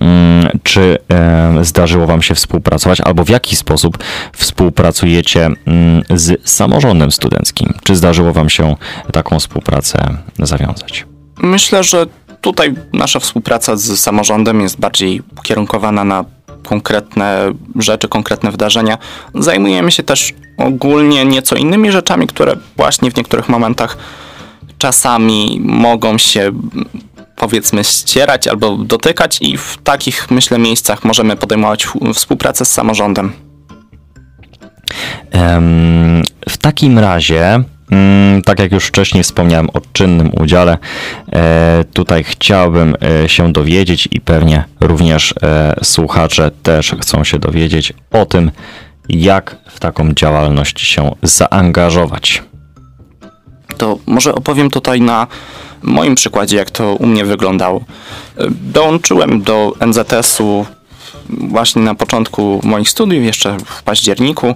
mm, czy e, zdarzyło Wam się współpracować, albo w jaki sposób współpracujecie mm, z samorządem studenckim. Czy zdarzyło Wam się taką współpracę zawiązać? Myślę, że tutaj nasza współpraca z samorządem jest bardziej ukierunkowana na konkretne rzeczy, konkretne wydarzenia. Zajmujemy się też ogólnie nieco innymi rzeczami, które właśnie w niektórych momentach czasami mogą się powiedzmy ścierać albo dotykać i w takich myślę miejscach możemy podejmować współpracę z samorządem. W takim razie, tak jak już wcześniej wspomniałem o czynnym udziale, e, tutaj chciałbym e, się dowiedzieć i pewnie również e, słuchacze też chcą się dowiedzieć o tym, jak w taką działalność się zaangażować. To może opowiem tutaj na moim przykładzie, jak to u mnie wyglądało. Dołączyłem do NZS-u właśnie na początku moich studiów, jeszcze w październiku,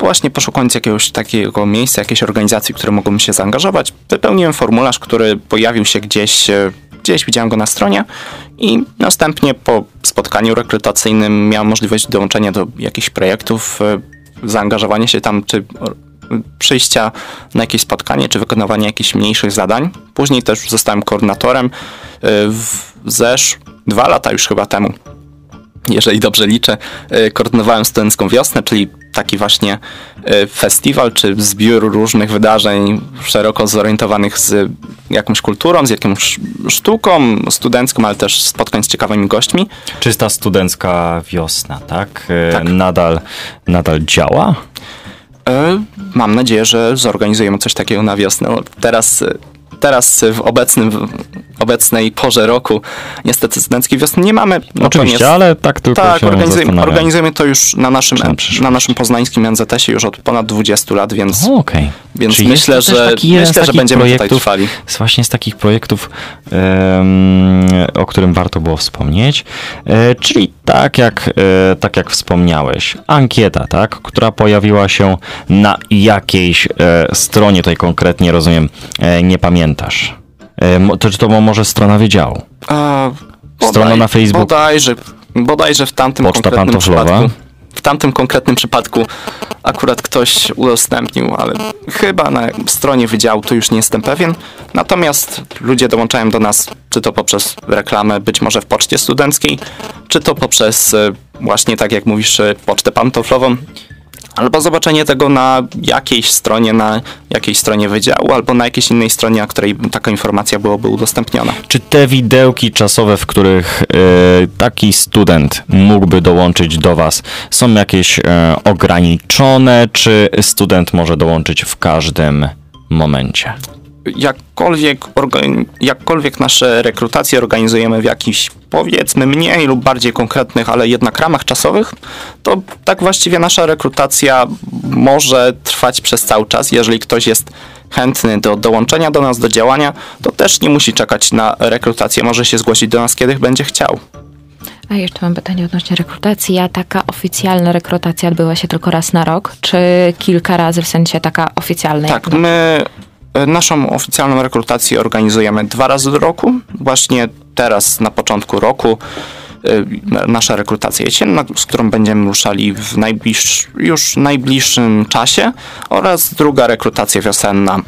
właśnie poszukując jakiegoś takiego miejsca, jakiejś organizacji, które mogą się zaangażować, wypełniłem formularz, który pojawił się gdzieś, e, gdzieś widziałem go na stronie i następnie po spotkaniu rekrutacyjnym miałem możliwość dołączenia do jakichś projektów, e, zaangażowania się tam, czy przyjścia na jakieś spotkanie, czy wykonywania jakichś mniejszych zadań. Później też zostałem koordynatorem w zesz dwa lata już chyba temu jeżeli dobrze liczę, e, koordynowałem Studencką Wiosnę, czyli taki właśnie e, festiwal czy zbiór różnych wydarzeń szeroko zorientowanych z jakąś kulturą, z jakąś sztuką studencką, ale też spotkań z ciekawymi gośćmi. Czysta studencka wiosna, tak? E, tak. Nadal, nadal działa? Mam nadzieję, że zorganizujemy coś takiego na wiosnę. Teraz teraz w obecnym, w obecnej porze roku niestety studenckiej wiosny nie mamy. Oczywiście, ale tak tylko Tak, organizujemy, organizujemy to już na naszym, na naszym poznańskim NZS-ie już od ponad 20 lat, więc, o, okay. Więc myślę, że, taki myślę że będziemy projektów, tutaj trwali. Właśnie z takich projektów, um, o którym warto było wspomnieć, e, czyli tak jak, e, tak jak wspomniałeś, ankieta, tak, która pojawiła się na jakiejś e, stronie, tutaj konkretnie rozumiem, e, nie pamiętasz. E, to czy to może strona wydziału? A, bodaj, strona na Facebook? Bodajże, bodajże w tamtym Poczta konkretnym przypadku. W tamtym konkretnym przypadku akurat ktoś udostępnił, ale chyba na stronie wydziału to już nie jestem pewien. Natomiast ludzie dołączają do nas, czy to poprzez reklamę, być może w poczcie studenckiej, czy to poprzez e, właśnie tak jak mówisz, e, pocztę pantoflową albo zobaczenie tego na jakiejś stronie, na jakiejś stronie wydziału, albo na jakiejś innej stronie, na której taka informacja byłaby udostępniona. Czy te widełki czasowe, w których y, taki student mógłby dołączyć do Was, są jakieś y, ograniczone, czy student może dołączyć w każdym momencie? Jakkolwiek, jakkolwiek nasze rekrutacje organizujemy w jakichś powiedzmy mniej lub bardziej konkretnych, ale jednak ramach czasowych, to tak właściwie nasza rekrutacja może trwać przez cały czas. Jeżeli ktoś jest chętny do dołączenia do nas, do działania, to też nie musi czekać na rekrutację, może się zgłosić do nas, kiedy będzie chciał. A jeszcze mam pytanie odnośnie rekrutacji. A taka oficjalna rekrutacja odbyła się tylko raz na rok, czy kilka razy w sensie taka oficjalna? Tak, my naszą oficjalną rekrutację organizujemy dwa razy do roku. Właśnie teraz na początku roku e, nasza rekrutacja jesienna, z którą będziemy ruszali w najbliższ, już najbliższym czasie oraz druga rekrutacja wiosenna,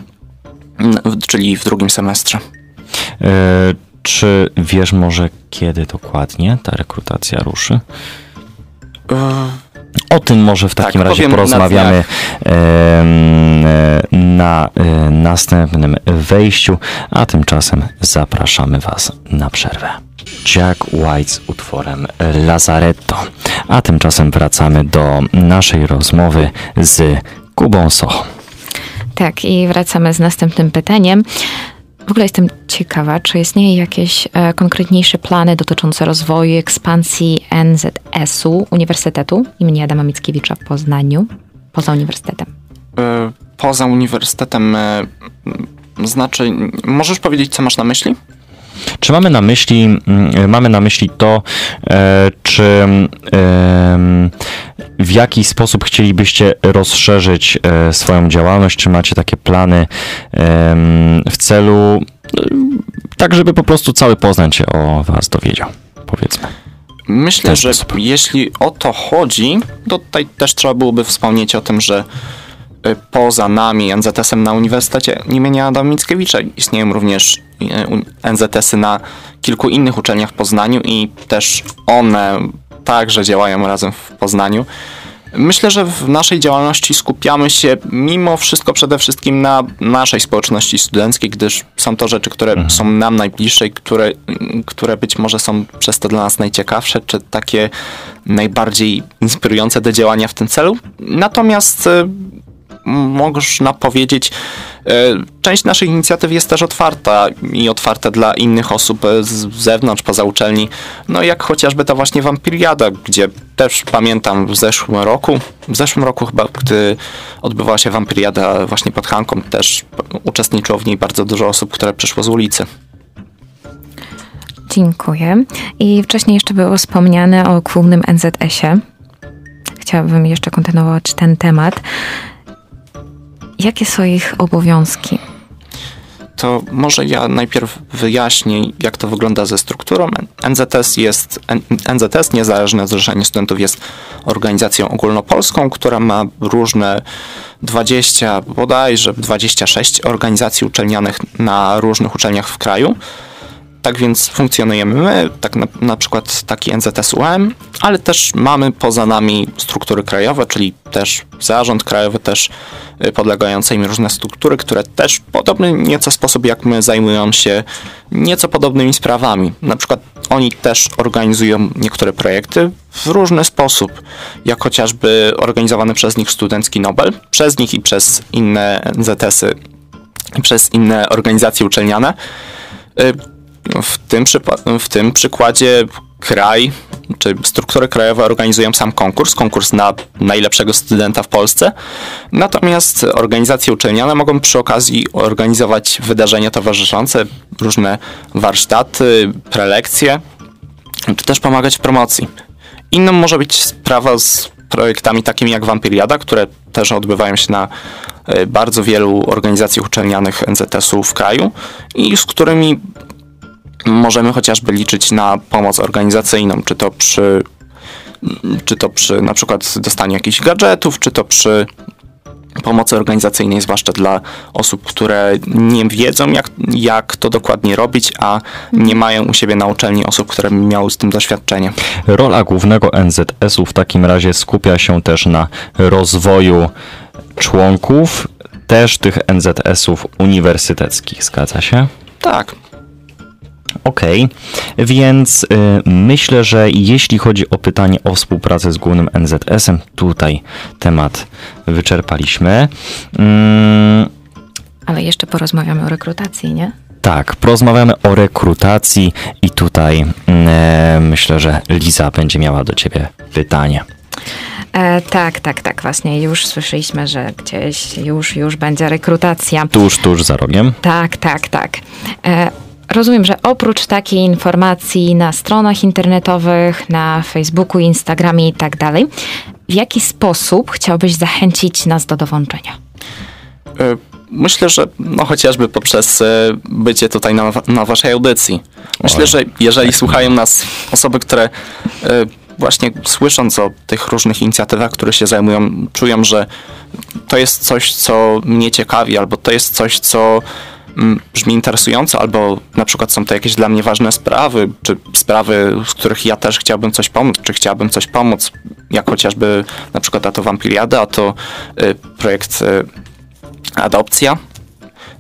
czyli w drugim semestrze. E, czy wiesz może kiedy dokładnie ta rekrutacja ruszy? O tym może w takim tak, razie porozmawiamy na, na e, następnym wejściu, a tymczasem zapraszamy Was na przerwę. Jack White z utworem Lazaretto. A tymczasem wracamy do naszej rozmowy z Kubą Soch. Tak, i wracamy z następnym pytaniem. W ogóle jestem ciekawa, czy istnieją jakieś e, konkretniejsze plany dotyczące rozwoju, ekspansji NZS-u, Uniwersytetu im. Adama Mickiewicza w Poznaniu, poza uniwersytetem? E, poza uniwersytetem, e, znaczy, możesz powiedzieć, co masz na myśli? Czy mamy na myśli, mm, mamy na myśli to, e, czy w jaki sposób chcielibyście rozszerzyć e, swoją działalność, czy macie takie plany w celu tak, żeby po prostu cały Poznań się o was dowiedział, powiedzmy. Myślę, że jeśli o to chodzi, to tutaj też trzeba byłoby wspomnieć o tym, że poza nami, NZS-em na Uniwersytecie imienia Adama Mickiewicza istnieją również NZS-y na kilku innych uczelniach w Poznaniu i też one także działają razem w Poznaniu. Myślę, że w naszej działalności skupiamy się mimo wszystko przede wszystkim na naszej społeczności studenckiej, gdyż są to rzeczy, które mhm. są nam najbliższe i które, które być może są przez to dla nas najciekawsze, czy takie najbardziej inspirujące do działania w tym celu. Natomiast y, można powiedzieć, e, część naszych inicjatyw jest też otwarta i otwarta dla innych osób z zewnątrz, poza uczelni. No jak chociażby ta właśnie Wampiriada, gdzie też pamiętam w zeszłym roku, w zeszłym roku chyba, gdy odbywała się Wampiriada właśnie pod Hanką, też uczestniczyło w niej bardzo dużo osób, które przyszło z ulicy. Dziękuję. I wcześniej jeszcze było wspomniane o głównym NZS-ie. Chciałabym jeszcze kontynuować ten temat. Jakie są ich obowiązki? To może ja najpierw wyjaśnię, jak to wygląda ze strukturą. NZS jest, NZS, Niezależne Zrzeszenie Studentów, jest organizacją ogólnopolską, która ma różne 20, bodajże 26 organizacji uczelnianych na różnych uczelniach w kraju. Tak więc funkcjonujemy my, tak na, na przykład taki NZS-UM, ale też mamy poza nami struktury krajowe, czyli też zarząd krajowy, też y, podlegające im różne struktury, które też w podobny nieco sposób jak my zajmują się nieco podobnymi sprawami. Na przykład oni też organizują niektóre projekty w różny sposób, jak chociażby organizowany przez nich Studencki Nobel, przez nich i przez inne NZS-y, przez inne organizacje uczelniane y, w tym, w tym przykładzie kraj czy struktury krajowe organizują sam konkurs, konkurs na najlepszego studenta w Polsce. Natomiast organizacje uczelniane mogą przy okazji organizować wydarzenia towarzyszące, różne warsztaty, prelekcje, czy też pomagać w promocji. Inną może być sprawa z projektami takimi jak Wampiriada, które też odbywają się na e, bardzo wielu organizacjach uczelnianych NZS-u w kraju i z którymi możemy chociażby liczyć na pomoc organizacyjną, czy to przy, czy to przy na przykład dostaniu jakichś gadżetów, czy to przy pomocy organizacyjnej, zwłaszcza dla osób, które nie wiedzą, jak, jak to dokładnie robić, a nie mają u siebie na uczelni osób, które miały z tym doświadczenie. Rola głównego NZS-u w takim razie skupia się też na rozwoju członków, też tych NZS-ów uniwersyteckich, zgadza się? Tak, Okej, okay. więc y, myślę, że jeśli chodzi o pytanie o współpracę z głównym NZS-em, tutaj temat wyczerpaliśmy. Mm. Ale jeszcze porozmawiamy o rekrutacji, nie? Tak, porozmawiamy o rekrutacji i tutaj y, myślę, że Liza będzie miała do ciebie pytanie. E, tak, tak, tak, właśnie już słyszeliśmy, że gdzieś już, już będzie rekrutacja. Tuż, tuż za rogiem. Tak, tak, tak. E, Rozumiem, że oprócz takiej informacji na stronach internetowych, na Facebooku, Instagramie i tak dalej, w jaki sposób chciałbyś zachęcić nas do dołączenia? E, myślę, że no chociażby poprzez e, bycie tutaj na, na waszej audycji. Myślę, że jeżeli słuchają nas osoby, które e, właśnie słysząc o tych różnych inicjatywach, które się zajmują, czują, że to jest coś, co mnie ciekawi, albo to jest coś, co brzmi interesująco, albo na przykład są to jakieś dla mnie ważne sprawy, czy sprawy, z których ja też chciałbym coś pomóc, czy chciałbym coś pomóc, jak chociażby na przykład a to Wampiriada, a to y, projekt y, Adopcja,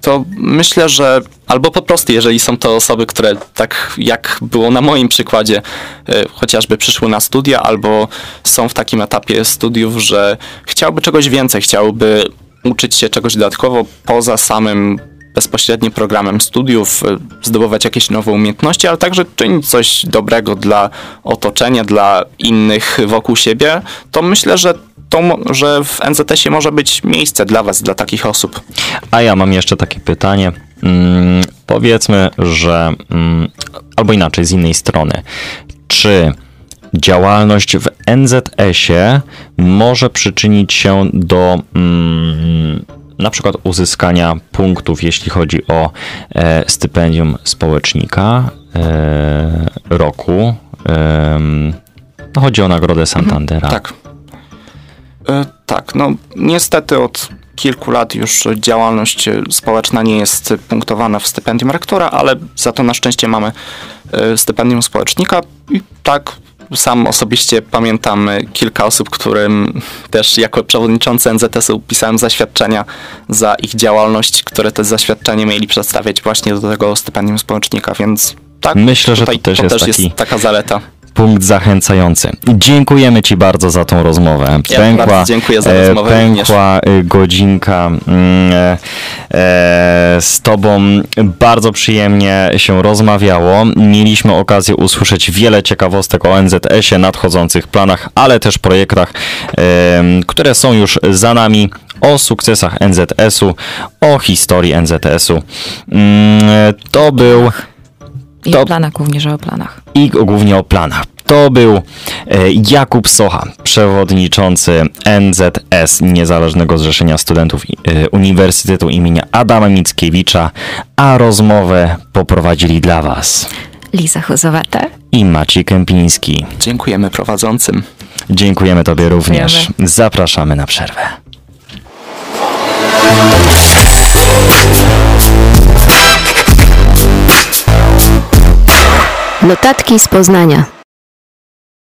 to myślę, że albo po prostu, jeżeli są to osoby, które tak jak było na moim przykładzie, y, chociażby przyszły na studia, albo są w takim etapie studiów, że chciałby czegoś więcej, chciałby uczyć się czegoś dodatkowo poza samym bezpośrednio programem studiów, e, zdobywać jakieś nowe umiejętności, ale także czynić coś dobrego dla otoczenia, dla innych wokół siebie, to myślę, że to, że w NZS-ie może być miejsce dla Was, dla takich osób. A ja mam jeszcze takie pytanie. Hmm, powiedzmy, że hmm, albo inaczej, z innej strony. Czy działalność w NZS-ie może przyczynić się do hmm, na przykład uzyskania punktów, jeśli chodzi o e, stypendium społecznika e, roku. No chodzi o nagrodę Santandera. Mhm, tak. E, tak, no niestety od kilku lat już działalność społeczna nie jest punktowana w stypendium rektora, ale za to na szczęście mamy stypendium społecznika i tak sam osobiście pamiętam y, kilka osób, którym też jako przewodniczący NZS-u pisałem zaświadczenia za ich działalność, które te zaświadczenie mieli przedstawiać właśnie do tego stypendium społecznika, więc tak, Myślę, że to też jest taki- taka zaleta. Punkt zachęcający. Dziękujemy Ci bardzo za tą rozmowę. Ja bardzo dziękuję za e, rozmowę również. Pękła e, godzinka mm, e, e, z Tobą. Bardzo przyjemnie się rozmawiało. Mieliśmy okazję usłyszeć wiele ciekawostek o NZS-ie, nadchodzących planach, ale też projektach, które są już za nami. O sukcesach NZS-u, o historii NZS-u. Mm, To był I To- o planach, również o planach. I głównie o planach. To był e, Jakub Socha, przewodniczący NZS, Niezależnego Zrzeszenia Studentów e, Uniwersytetu imienia Adama Mickiewicza, a rozmowę poprowadzili dla Was Liza Huzowete. i Maciej Kępiński. Dziękujemy prowadzącym. Dziękujemy Tobie również. Dziękujemy. Zapraszamy na przerwę. Notatki z Poznania.